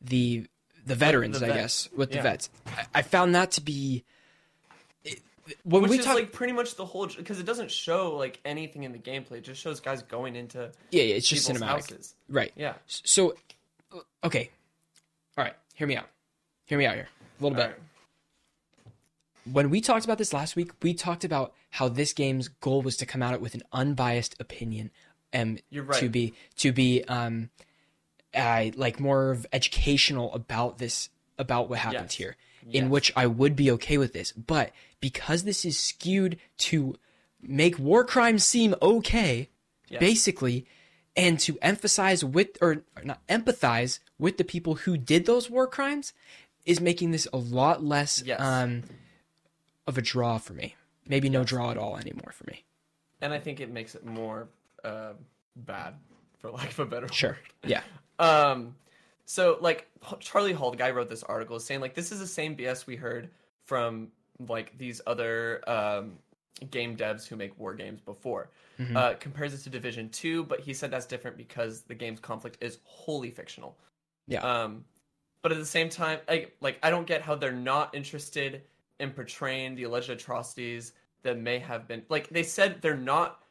the the veterans, the I guess, with the Yeah. vets. I, I found that to be it- when Which we talk. like pretty much the whole because it doesn't show like anything in the gameplay. It just shows guys going into yeah, yeah, it's just cinematic, houses. right? Yeah. So, okay, all right, hear me out. Hear me out here a little bit. Alright. when we talked about this last week, we talked about how this game's goal was to come out with an unbiased opinion, and You're right. to be to be um, uh, like more of educational about this about what happened Yes. here, Yes. in which I would be okay with this, but because this is skewed to make war crimes seem okay, Yes. basically, and to emphasize with or not empathize with the people who did those war crimes, is making this a lot less Yes. um, of a draw for me. Maybe no draw at all anymore for me. and I think it makes it more uh, bad, for lack of a better Sure. word. Sure. Yeah. Um, so like Charlie Hall, the guy wrote this article, saying like this is the same BS we heard from like these other um, game devs who make war games before. Mm-hmm. Uh, compares it to Division Two, but he said that's different because the game's conflict is wholly fictional. Yeah. Um, but at the same time, I, like I don't get how they're not interested in portraying the alleged atrocities that may have been. Like they said, they're not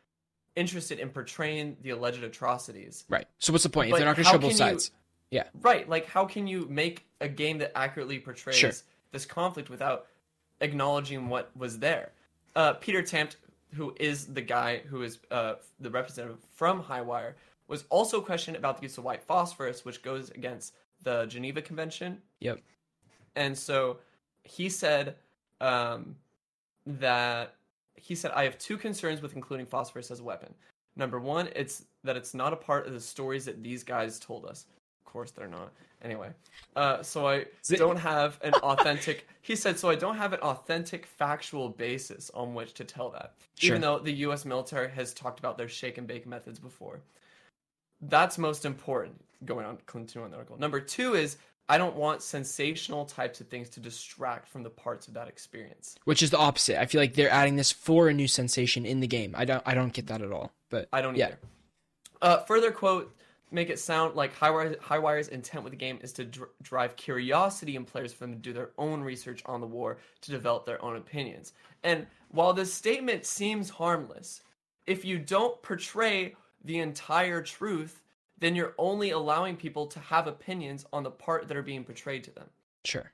interested in portraying the alleged atrocities. Right. So what's the point? if they're not going to show both can you- sides. Yeah. Right. Like, how can you make a game that accurately portrays Sure. this conflict without acknowledging what was there? Uh, Peter Tamte, who is the guy who is uh, the representative from Highwire, was also questioned about the use of white phosphorus, which goes against the Geneva Convention. Yep. And so he said um, that he said I have two concerns with including phosphorus as a weapon. Number one, it's that it's not a part of the stories that these guys told us. Of course, they're not. Anyway, uh, so I don't have an authentic. he said so. I don't have an authentic factual basis on which to tell that, even though the U.S. military has talked about their shake and bake methods before. That's most important. Going on, continue on the article. Number two is I don't want sensational types of things to distract from the parts of that experience. Which is the opposite. I feel like they're adding this for a new sensation in the game. I don't. I don't get that at all. But I don't Yeah. either. Uh, further quote make it sound like Highwire, Highwire's intent with the game is to dr- drive curiosity in players for them to do their own research on the war to develop their own opinions. And while this statement seems harmless, if you don't portray the entire truth, then you're only allowing people to have opinions on the part that are being portrayed to them. Sure.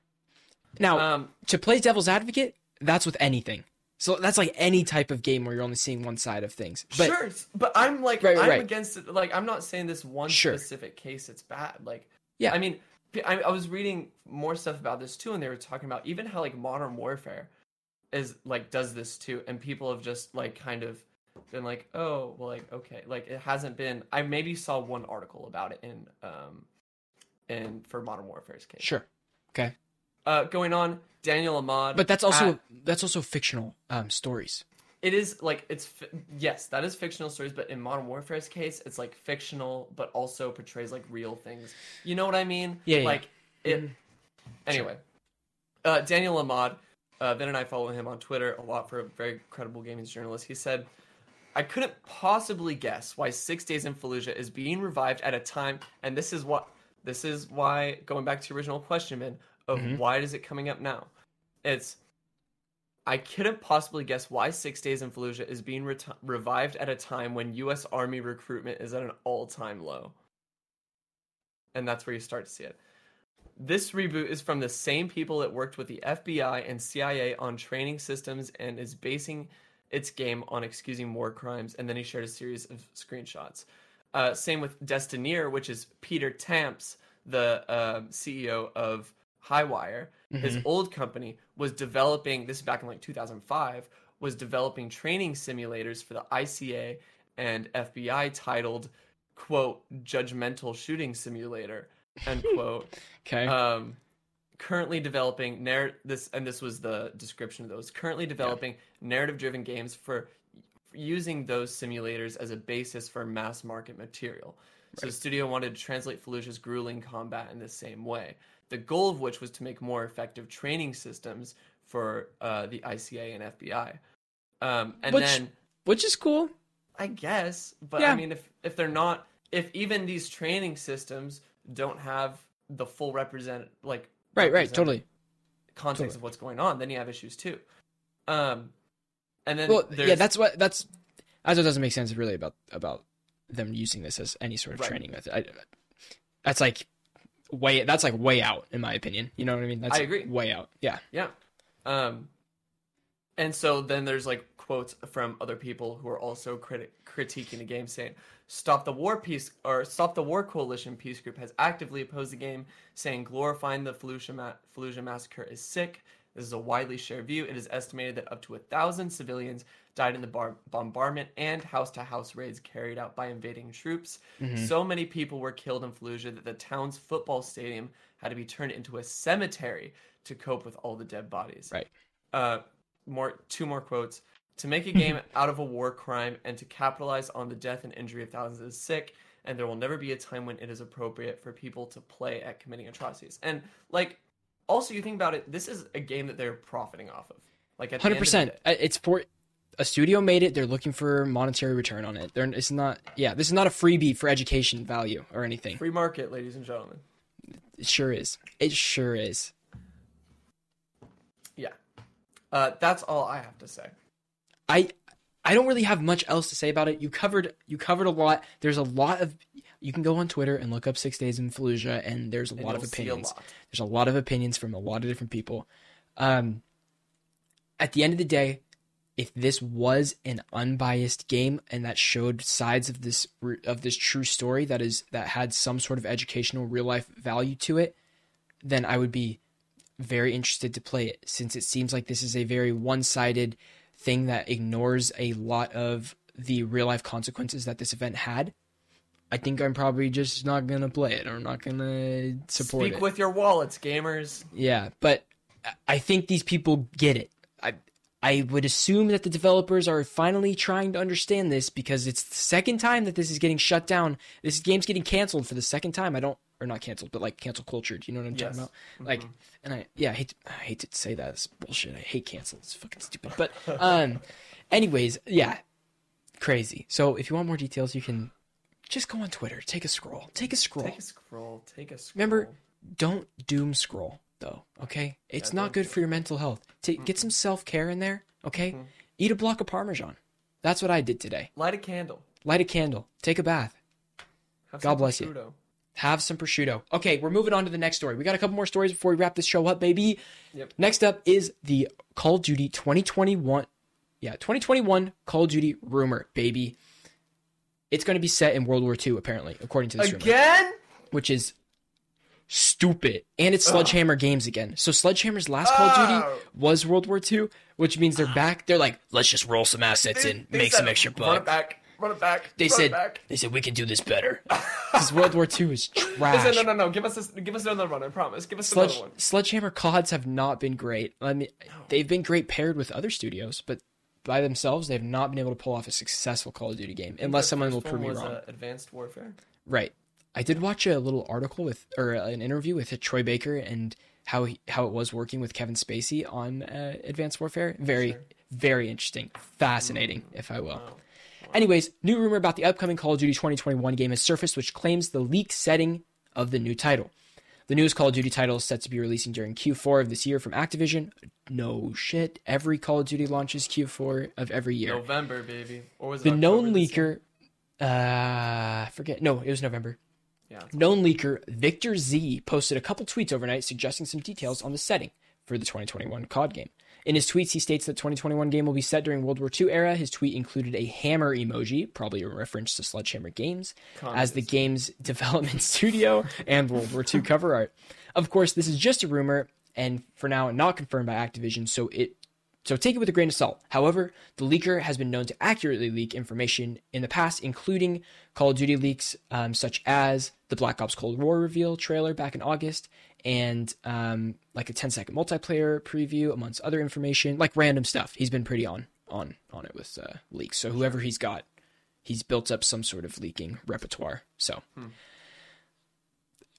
Now, Um, to play devil's advocate, that's with anything. So that's like any type of game where you're only seeing one side of things. But sure, but I'm like Right, I'm right. against it. Like I'm not saying this one Sure. specific case it's bad. Like Yeah. I mean, I was reading more stuff about this too, and they were talking about even how like Modern Warfare is like does this too, and people have just like kind of been like, oh, well, like okay, like it hasn't been. I maybe saw one article about it in um in for Modern Warfare's case. sure. Okay. Uh, going on, Daniel Ahmad. But that's also at- that's also fictional um stories. it is like it's yes that is fictional stories but in modern warfare's case it's like fictional but also portrays like real things you know what i mean Yeah, yeah. like it anyway uh, daniel ahmad uh, ben and i follow him on twitter a lot for a very credible gaming journalist he said i couldn't possibly guess why six days in fallujah is being revived at a time and this is what this is why going back to your original question man of mm-hmm. why is it coming up now it's I couldn't possibly guess why Six Days in Fallujah is being reti- revived at a time when U.S. Army recruitment is at an all-time low. And that's where you start to see it. This reboot is from the same people that worked with the FBI and CIA on training systems and is basing its game on excusing war crimes. And then he shared a series of screenshots. Uh, same with Destineer, which is Peter Tamps, the uh, CEO of Highwire. His old company was developing this is back in like 2005 was developing training simulators for the ICA and FBI titled quote judgmental shooting simulator end quote Okay. um, currently developing narr- this and this was the description of those currently developing narrative driven games for using those simulators as a basis for mass market material. So the studio wanted to translate fallujah's grueling combat in the same way. The goal of which was to make more effective training systems for uh, the ica and fbi um, and Which- then Which is cool. I guess, but Yeah. I mean, if if they're not, if even these training systems don't have the full represent like Right, right, totally. context Totally. of what's going on, then you have issues too. Um, and then Well, yeah, that's what that's that's what doesn't make sense really about about them using this as any sort of Right. training method. I, that's like way that's like way out in my opinion. You know what I mean? That's I agree. Way out. Yeah. yeah. Um, and so then there's like quotes from other people who are also criti- critiquing the game, saying, "Stop the War Peace" or "Stop the War Coalition" peace group has actively opposed the game, saying glorifying the Fallujah, ma- Fallujah massacre is sick. This is a widely shared view. It is estimated that up to a thousand civilians died in the bar- bombardment and house-to-house raids carried out by invading troops. Mm-hmm. So many people were killed in Fallujah that the town's football stadium had to be turned into a cemetery to cope with all the dead bodies Right. uh, more two more quotes. To make a game out of a war crime and to capitalize on the death and injury of thousands is sick, and there will never be a time when it is appropriate for people to play at committing atrocities. And like, also you think about it, this is a game that they're profiting off of. Like at the end Hundred of percent. It's for a studio made it. They're looking for monetary return on it. They're it's not. Yeah, this is not a freebie for education value or anything. free market, ladies and gentlemen. It sure is. It sure is. Yeah, uh, that's all I have to say. I I don't really have much else to say about it. You covered you covered a lot. There's a lot of you can go on Twitter and look up Six Days in Fallujah, and there's a And lot of you'll a opinions. lot. There's a lot of opinions from a lot of different people. Um, at the end of the day, if this was an unbiased game and that showed sides of this of this true story that is that had some sort of educational real life value to it, then I would be very interested to play it since it seems like this is a very one-sided thing that ignores a lot of the real life consequences that this event had. I think I'm probably just not gonna play it or not gonna support Speak it. with your wallets, gamers. Yeah, but I- I think these people get it. I I would assume that the developers are finally trying to understand this because it's the second time that this is getting shut down. This game's getting canceled for the second time. I don't or not canceled, but like cancel cultured. You know what I'm talking Yes. about? Like, and I yeah, I hate to, I hate to say that. It's bullshit. I hate cancel. It's fucking stupid. But um, anyways, yeah, crazy. So if you want more details, you can just go on Twitter. Take a scroll. Take a scroll. Take a scroll. Take a scroll. Remember, don't doom scroll though. Okay, it's Yeah, not good for your mental health. Take get some self care in there. Okay, Mhm. eat a block of parmesan. That's what I did today. light a candle. Light a candle. Take a bath. Have God bless you. Have some prosciutto. Okay, we're moving on to the next story. We got a couple more stories before we wrap this show up, baby. Yep. Next up is the Call of Duty 2021. Yeah, 2021 Call of Duty rumor, baby. It's going to be set in World War II, apparently, according to this rumor, Again? which is stupid. And it's Sledgehammer Games again. So Sledgehammer's last Call of Oh. Duty was World War II, which means they're ah. back. They're like, let's just roll some assets and They make some extra bucks. back. Run it back. They run said, It back. they said we can do this better because World War II is They trash. said, no, no, no. Give us this. Give us another one. I promise. Give us Sledge, another one. Sledgehammer CODs have not been great. I mean, they've been great paired with other studios, but by themselves, they've not been able to pull off a successful Call of Duty game, unless someone will prove me wrong. Uh, Advanced Warfare. Right. I did watch a little article with, or an interview with Troy Baker and how he, how it was working with Kevin Spacey on uh, Advanced Warfare. Very, Sure. very interesting, fascinating, if I will. Wow. Anyways, new rumor about the upcoming Call of Duty 2021 game has surfaced, which claims the leaked setting of the new title. The newest Call of Duty title is set to be releasing during Q4 of this year from Activision. No shit. Every Call of Duty launches Q4 of every year. November, baby. Or was it the October known leaker, uh, I forget. No, it was November. Yeah. Known leaker Victor Z posted a couple tweets overnight suggesting some details on the setting for the 2021 COD game. In his tweets, he states that 2021 game will be set during World War II era. His tweet included a hammer emoji, probably a reference to Sledgehammer Games, as the game's development studio and World War II cover art. Of course, this is just a rumor and for now not confirmed by Activision, so it so take it with a grain of salt. However, the leaker has been known to accurately leak information in the past, including Call of Duty leaks um, such as the Black Ops Cold War reveal trailer back in August, and um, like a 10 second multiplayer preview, amongst other information, like random stuff. He's been pretty on on on it with uh, leaks. So whoever he's got, he's built up some sort of leaking repertoire. So Hmm.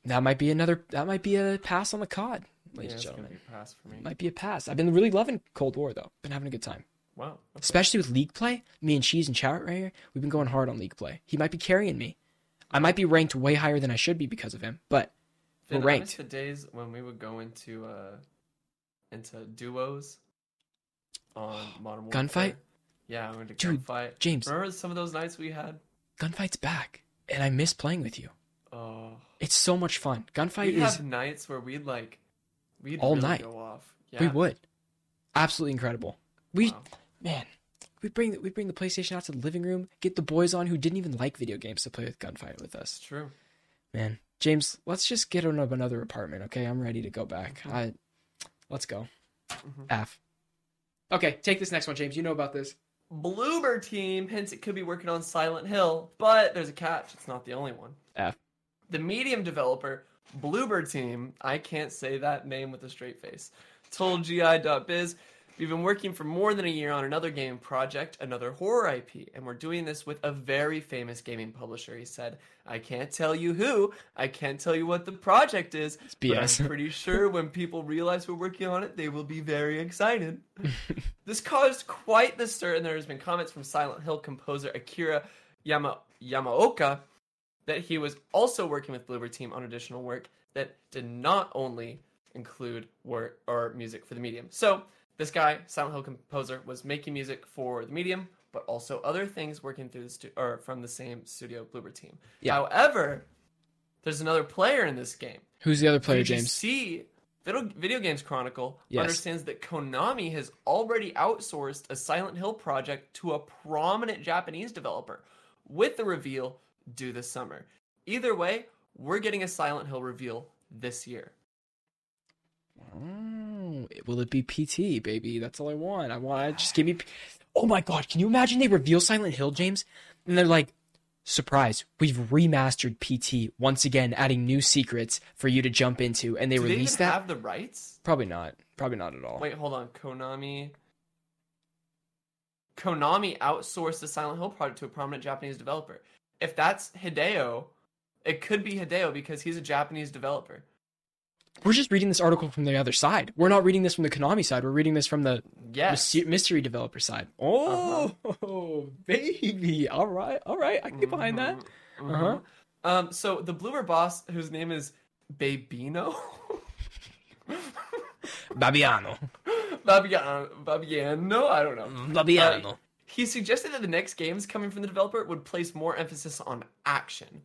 that might be another. That might be a pass on the COD, Yeah, ladies and gentlemen. be a pass for me. Might be a pass. I've been really loving Cold War though. Been having a good time, Wow. Okay. especially with league play. Me and Cheese and Chow right here. We've been going hard on league play. He might be carrying me. I might be ranked way higher than I should be because of him, but Finn, we're I ranked. miss the days when we would go into uh into duos on Modern Warfare. Gunfight? Yeah, we went to Dude, gunfight. James, Remember some of those nights we had? gunfight's back, and I miss playing with you. Oh, It's so much fun. Gunfight we'd is have nights where we'd like we'd All really night. go off. Yeah, we would absolutely incredible. We Wow. man, we bring we bring the PlayStation out to the living room, get the boys on who didn't even like video games to play with Gunfight with us. It's true. Man, James, let's just get on another apartment, okay? I'm ready to go back. Mhm. I let's go. Mhm. F. Okay, take this next one, James. You know about this. Bloober Team hints it could be working on Silent Hill, but there's a catch. It's not the only one. F. The medium developer, Bloober Team, I can't say that name with a straight face, told GI.biz, We've been working for more than a year on another game project, another horror IP, and we're doing this with a very famous gaming publisher. He said, I can't tell you who, I can't tell you what the project is, but BS. I'm pretty sure when people realize we're working on it, they will be very excited. this caused quite the stir, and there has been comments from Silent Hill composer Akira Yama- Yamaoka that he was also working with Bloober Team on additional work that did not only include work or music for the medium. So this guy, Silent Hill composer, was making music for the medium, but also other things working through the stu- or from the same studio, Bloober Team. Yeah. However, there's another player in this game. Who's the other player, James? VGC, Video, Video Games Chronicle, Yes. understands that Konami has already outsourced a Silent Hill project to a prominent Japanese developer, with the reveal due this summer. Either way, we're getting a Silent Hill reveal this year. Oh, will it be PT, baby? That's all I want. I want just give me. Oh my god, can you imagine they reveal Silent Hill, James, and they're like, "Surprise! We've remastered PT once again, adding new secrets for you to jump into." And they Do they release that? have the rights? Probably not. Probably not at all. Wait, hold on. Konami. Konami outsourced the Silent Hill project to a prominent Japanese developer. If that's Hideo, it could be Hideo because he's a Japanese developer. We're just reading this article from the other side. We're not reading this from the Konami side. We're reading this from the Yes. mystery developer side. Oh, baby. All right. All right. I can get behind that. Mhm, Uh-huh. mhm. Um, so the Bloober boss, whose name is Babino, Babiano. Babiano, Babiano, I don't know. Babiano. Uh, he suggested that the next games coming from the developer would place more emphasis on action,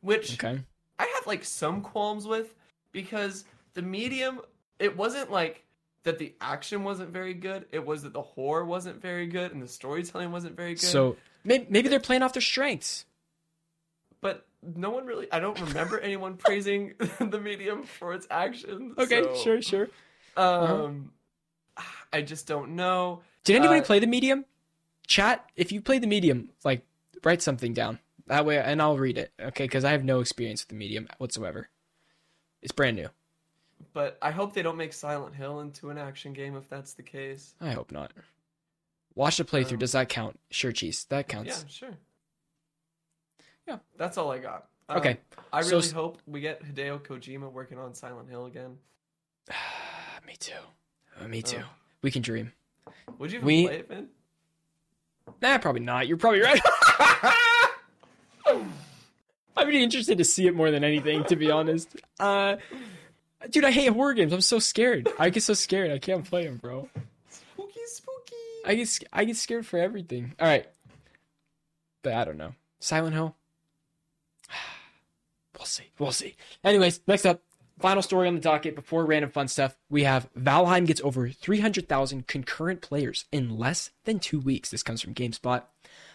which okay. I have like some qualms with because the medium, it wasn't like that the action wasn't very good. It was that the horror wasn't very good and the storytelling wasn't very good. So maybe, maybe they're playing off their strengths. but no one really, I don't remember anyone praising the medium for its action. Okay. so, Sure. Sure. Um, I just don't know. Did anybody Uh, play the medium? Chat, if you play the medium, like write something down. That way and I'll read it. Okay, because I have no experience with the medium whatsoever. It's brand new. But I hope they don't make Silent Hill into an action game if that's the case. I hope not. Watch the playthrough. Um, Does that count? Sure, cheese. That counts. Yeah, sure. Yeah. That's all I got. Okay. Um, I really s- hope we get Hideo Kojima working on Silent Hill again. me too. Me too. Oh. We can dream. Would you even We- play it, Vin? Nah, probably not. You're probably right. I'm really interested to see it more than anything, to be honest. Uh, dude, I hate horror games. I'm so scared. I get so scared. I can't play them, bro. spooky, spooky. I get I get scared for everything. All right, but I don't know. Silent Hill. We'll see. We'll see. Anyways, next up, final story on the docket before random fun stuff. We have Valheim gets over 300,000 concurrent players in less than two weeks. This comes from GameSpot.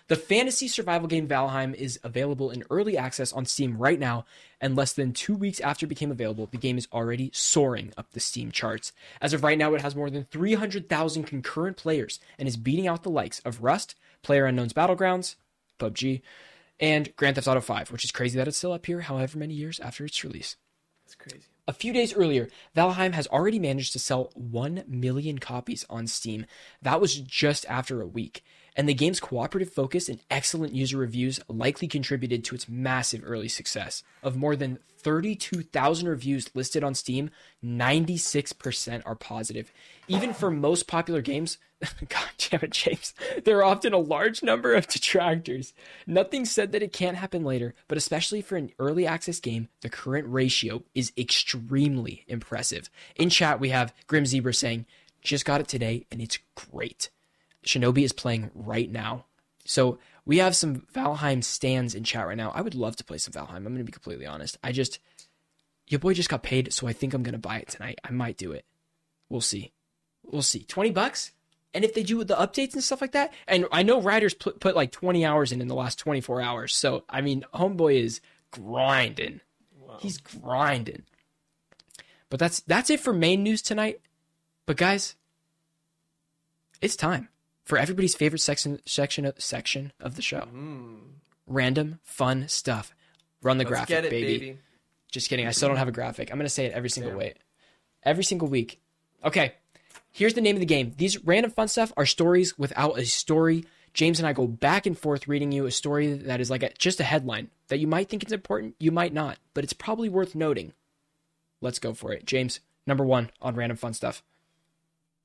The fantasy survival game Valheim is available in early access on Steam right now, and less than two weeks after it became available, the game is already soaring up the Steam charts. As of right now, it has more than 300,000 concurrent players and is beating out the likes of Rust, PlayerUnknown's Battlegrounds, PUBG, and Grand Theft Auto 5, which is crazy that it's still up here however many years after its release. That's crazy. A few days earlier, Valheim has already managed to sell 1 million copies on Steam. That was just after a week. And the game's cooperative focus and excellent user reviews likely contributed to its massive early success. Of more than 32,000 reviews listed on Steam, 96% are positive. Even for most popular games, God damn it, James, there are often a large number of detractors. Nothing said that it can't happen later, but especially for an early access game, the current ratio is extremely impressive. In chat, we have Grim Zebra saying, just got it today and it's great. Shinobi is playing right now. So we have some Valheim stands in chat right now. I would love to play some Valheim. I'm going to be completely honest. I just, your boy just got paid, so I think I'm going to buy it tonight. I might do it. We'll see. We'll see. 20 bucks? And if they do the updates and stuff like that, and I know Ryder's put, put like 20 hours in in the last 24 hours. So, I mean, Homeboy is grinding. Wow. He's grinding. But that's that's it for main news tonight. But guys, it's time for everybody's favorite section section of, section of the show. Mm. Random fun stuff. Run the Let's graphic, it, baby. baby. Just kidding. I still don't have a graphic. I'm going to say it every single Damn. way. Every single week. Okay. Here's the name of the game. These random fun stuff are stories without a story. James and I go back and forth reading you a story that is like a, just a headline that you might think is important, you might not, but it's probably worth noting. Let's go for it. James, number one on random fun stuff.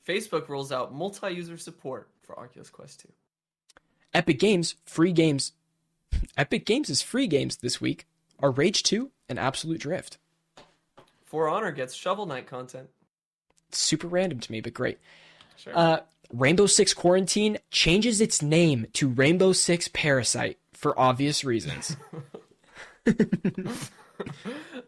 Facebook rolls out multi-user support for Oculus Quest 2. Epic Games, free games. Epic Games' is free games this week are Rage 2 and Absolute Drift. For Honor gets Shovel Knight content. super random to me, but great. Sure. Uh, Rainbow Six Quarantine changes its name to Rainbow Six Parasite for obvious reasons.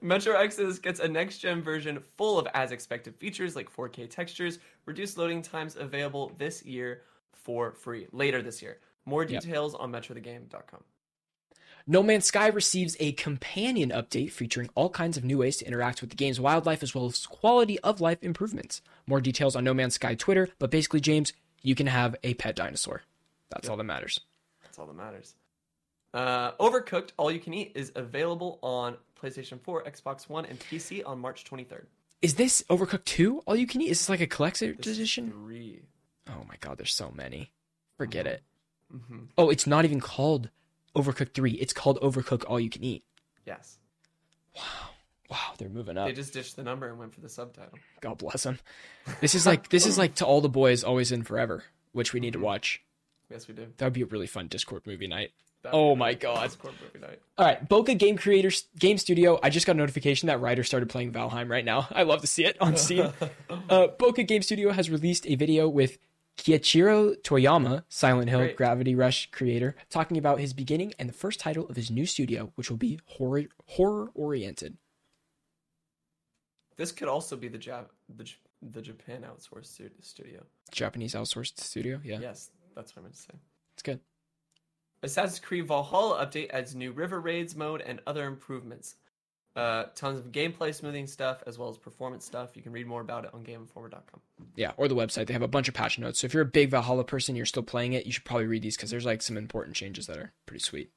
Metro Exodus gets a next gen version full of as expected features like 4K textures, reduced loading times available this year for free. Later this year. More Yep. details on metrothegame.com. no Man's Sky receives a companion update featuring all kinds of new ways to interact with the game's wildlife as well as quality of life improvements. More details on No Man's Sky Twitter, but basically, James, you can have a pet dinosaur. That's all that matters. That's all that matters. Uh, Overcooked All You Can Eat is available on PlayStation 4, Xbox One, and PC on March 23rd. Is this Overcooked 2 all you can eat? Is this like a collector's edition? Three. Oh my god, there's so many. Forget it. Mm-hmm. Oh, it's not even called Overcooked 3. It's called Overcook All You Can Eat. Yes. Wow, Wow, they're moving up. They just ditched the number and went for the subtitle. God bless them. This is like this is like to all the boys always in forever, which we need to watch. Yes, we do. That would be a really fun Discord movie night. That'd Oh my God. Discord movie night. All right, Bokeh Game Creators Game Studio. I just got a notification that Ryder started playing Valheim right now. I love to see it on Steam. uh, Bokeh Game Studio has released a video with Kiichiro Toyama, Silent Hill Great. Gravity Rush creator, talking about his beginning and the first title of his new studio, which will be horror horror oriented. This could also be the Jap- the, J- the Japan outsourced studio. Japanese outsourced studio. Yeah, Yes, that's what I meant to say. it's good. Assassin's Creed Valhalla update adds new river raids mode and other improvements. Uh, tons of gameplay smoothing stuff as well as performance stuff. You can read more about it on GameInformer.com. Yeah, or the website. They have a bunch of patch notes. So if you're a big Valhalla person, you're still playing it, you should probably read these because there's like some important changes that are pretty sweet.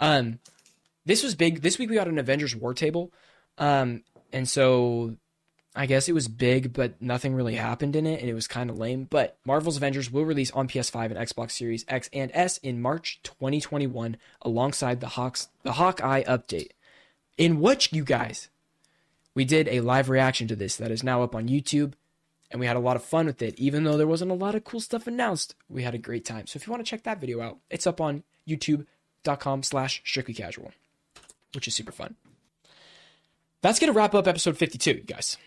Um, this was big. This week we got an Avengers War table, um, and so I guess it was big, but nothing really happened in it, and it was kind of lame. But Marvel's Avengers will release on PS5 and Xbox Series X and S in March 2021, alongside the Hawks the Hawkeye update. In which you guys, we did a live reaction to this that is now up on YouTube and we had a lot of fun with it. Even though there wasn't a lot of cool stuff announced, we had a great time. So if you want to check that video out, it's up on youtube.com slash strictly casual, which is super fun. That's going to wrap up episode 52, you guys.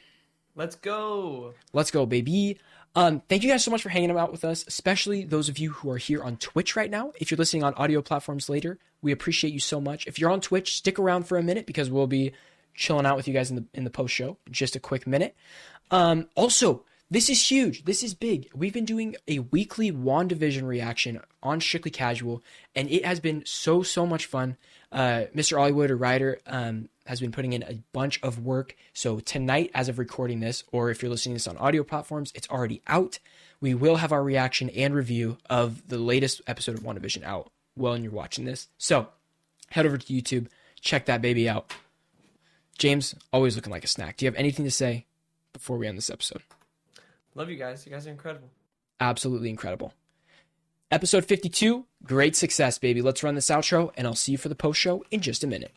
Let's go. Let's go, baby. Um, thank you guys so much for hanging out with us, especially those of you who are here on Twitch right now. If you're listening on audio platforms later, we appreciate you so much. If you're on Twitch, stick around for a minute because we'll be chilling out with you guys in the in the post show. Just a quick minute. Um, also, this is huge. This is big. We've been doing a weekly WandaVision reaction on Strictly Casual, and it has been so so much fun. Uh, Mr. Hollywood or Ryder um, has been putting in a bunch of work. So tonight, as of recording this, or if you're listening to this on audio platforms, it's already out. We will have our reaction and review of the latest episode of WandaVision out when you're watching this. So head over to YouTube, check that baby out. James, always looking like a snack. Do you have anything to say before we end this episode? Love you guys. You guys are incredible. Absolutely incredible. Episode 52, great success, baby. Let's run this outro, and I'll see you for the post show in just a minute.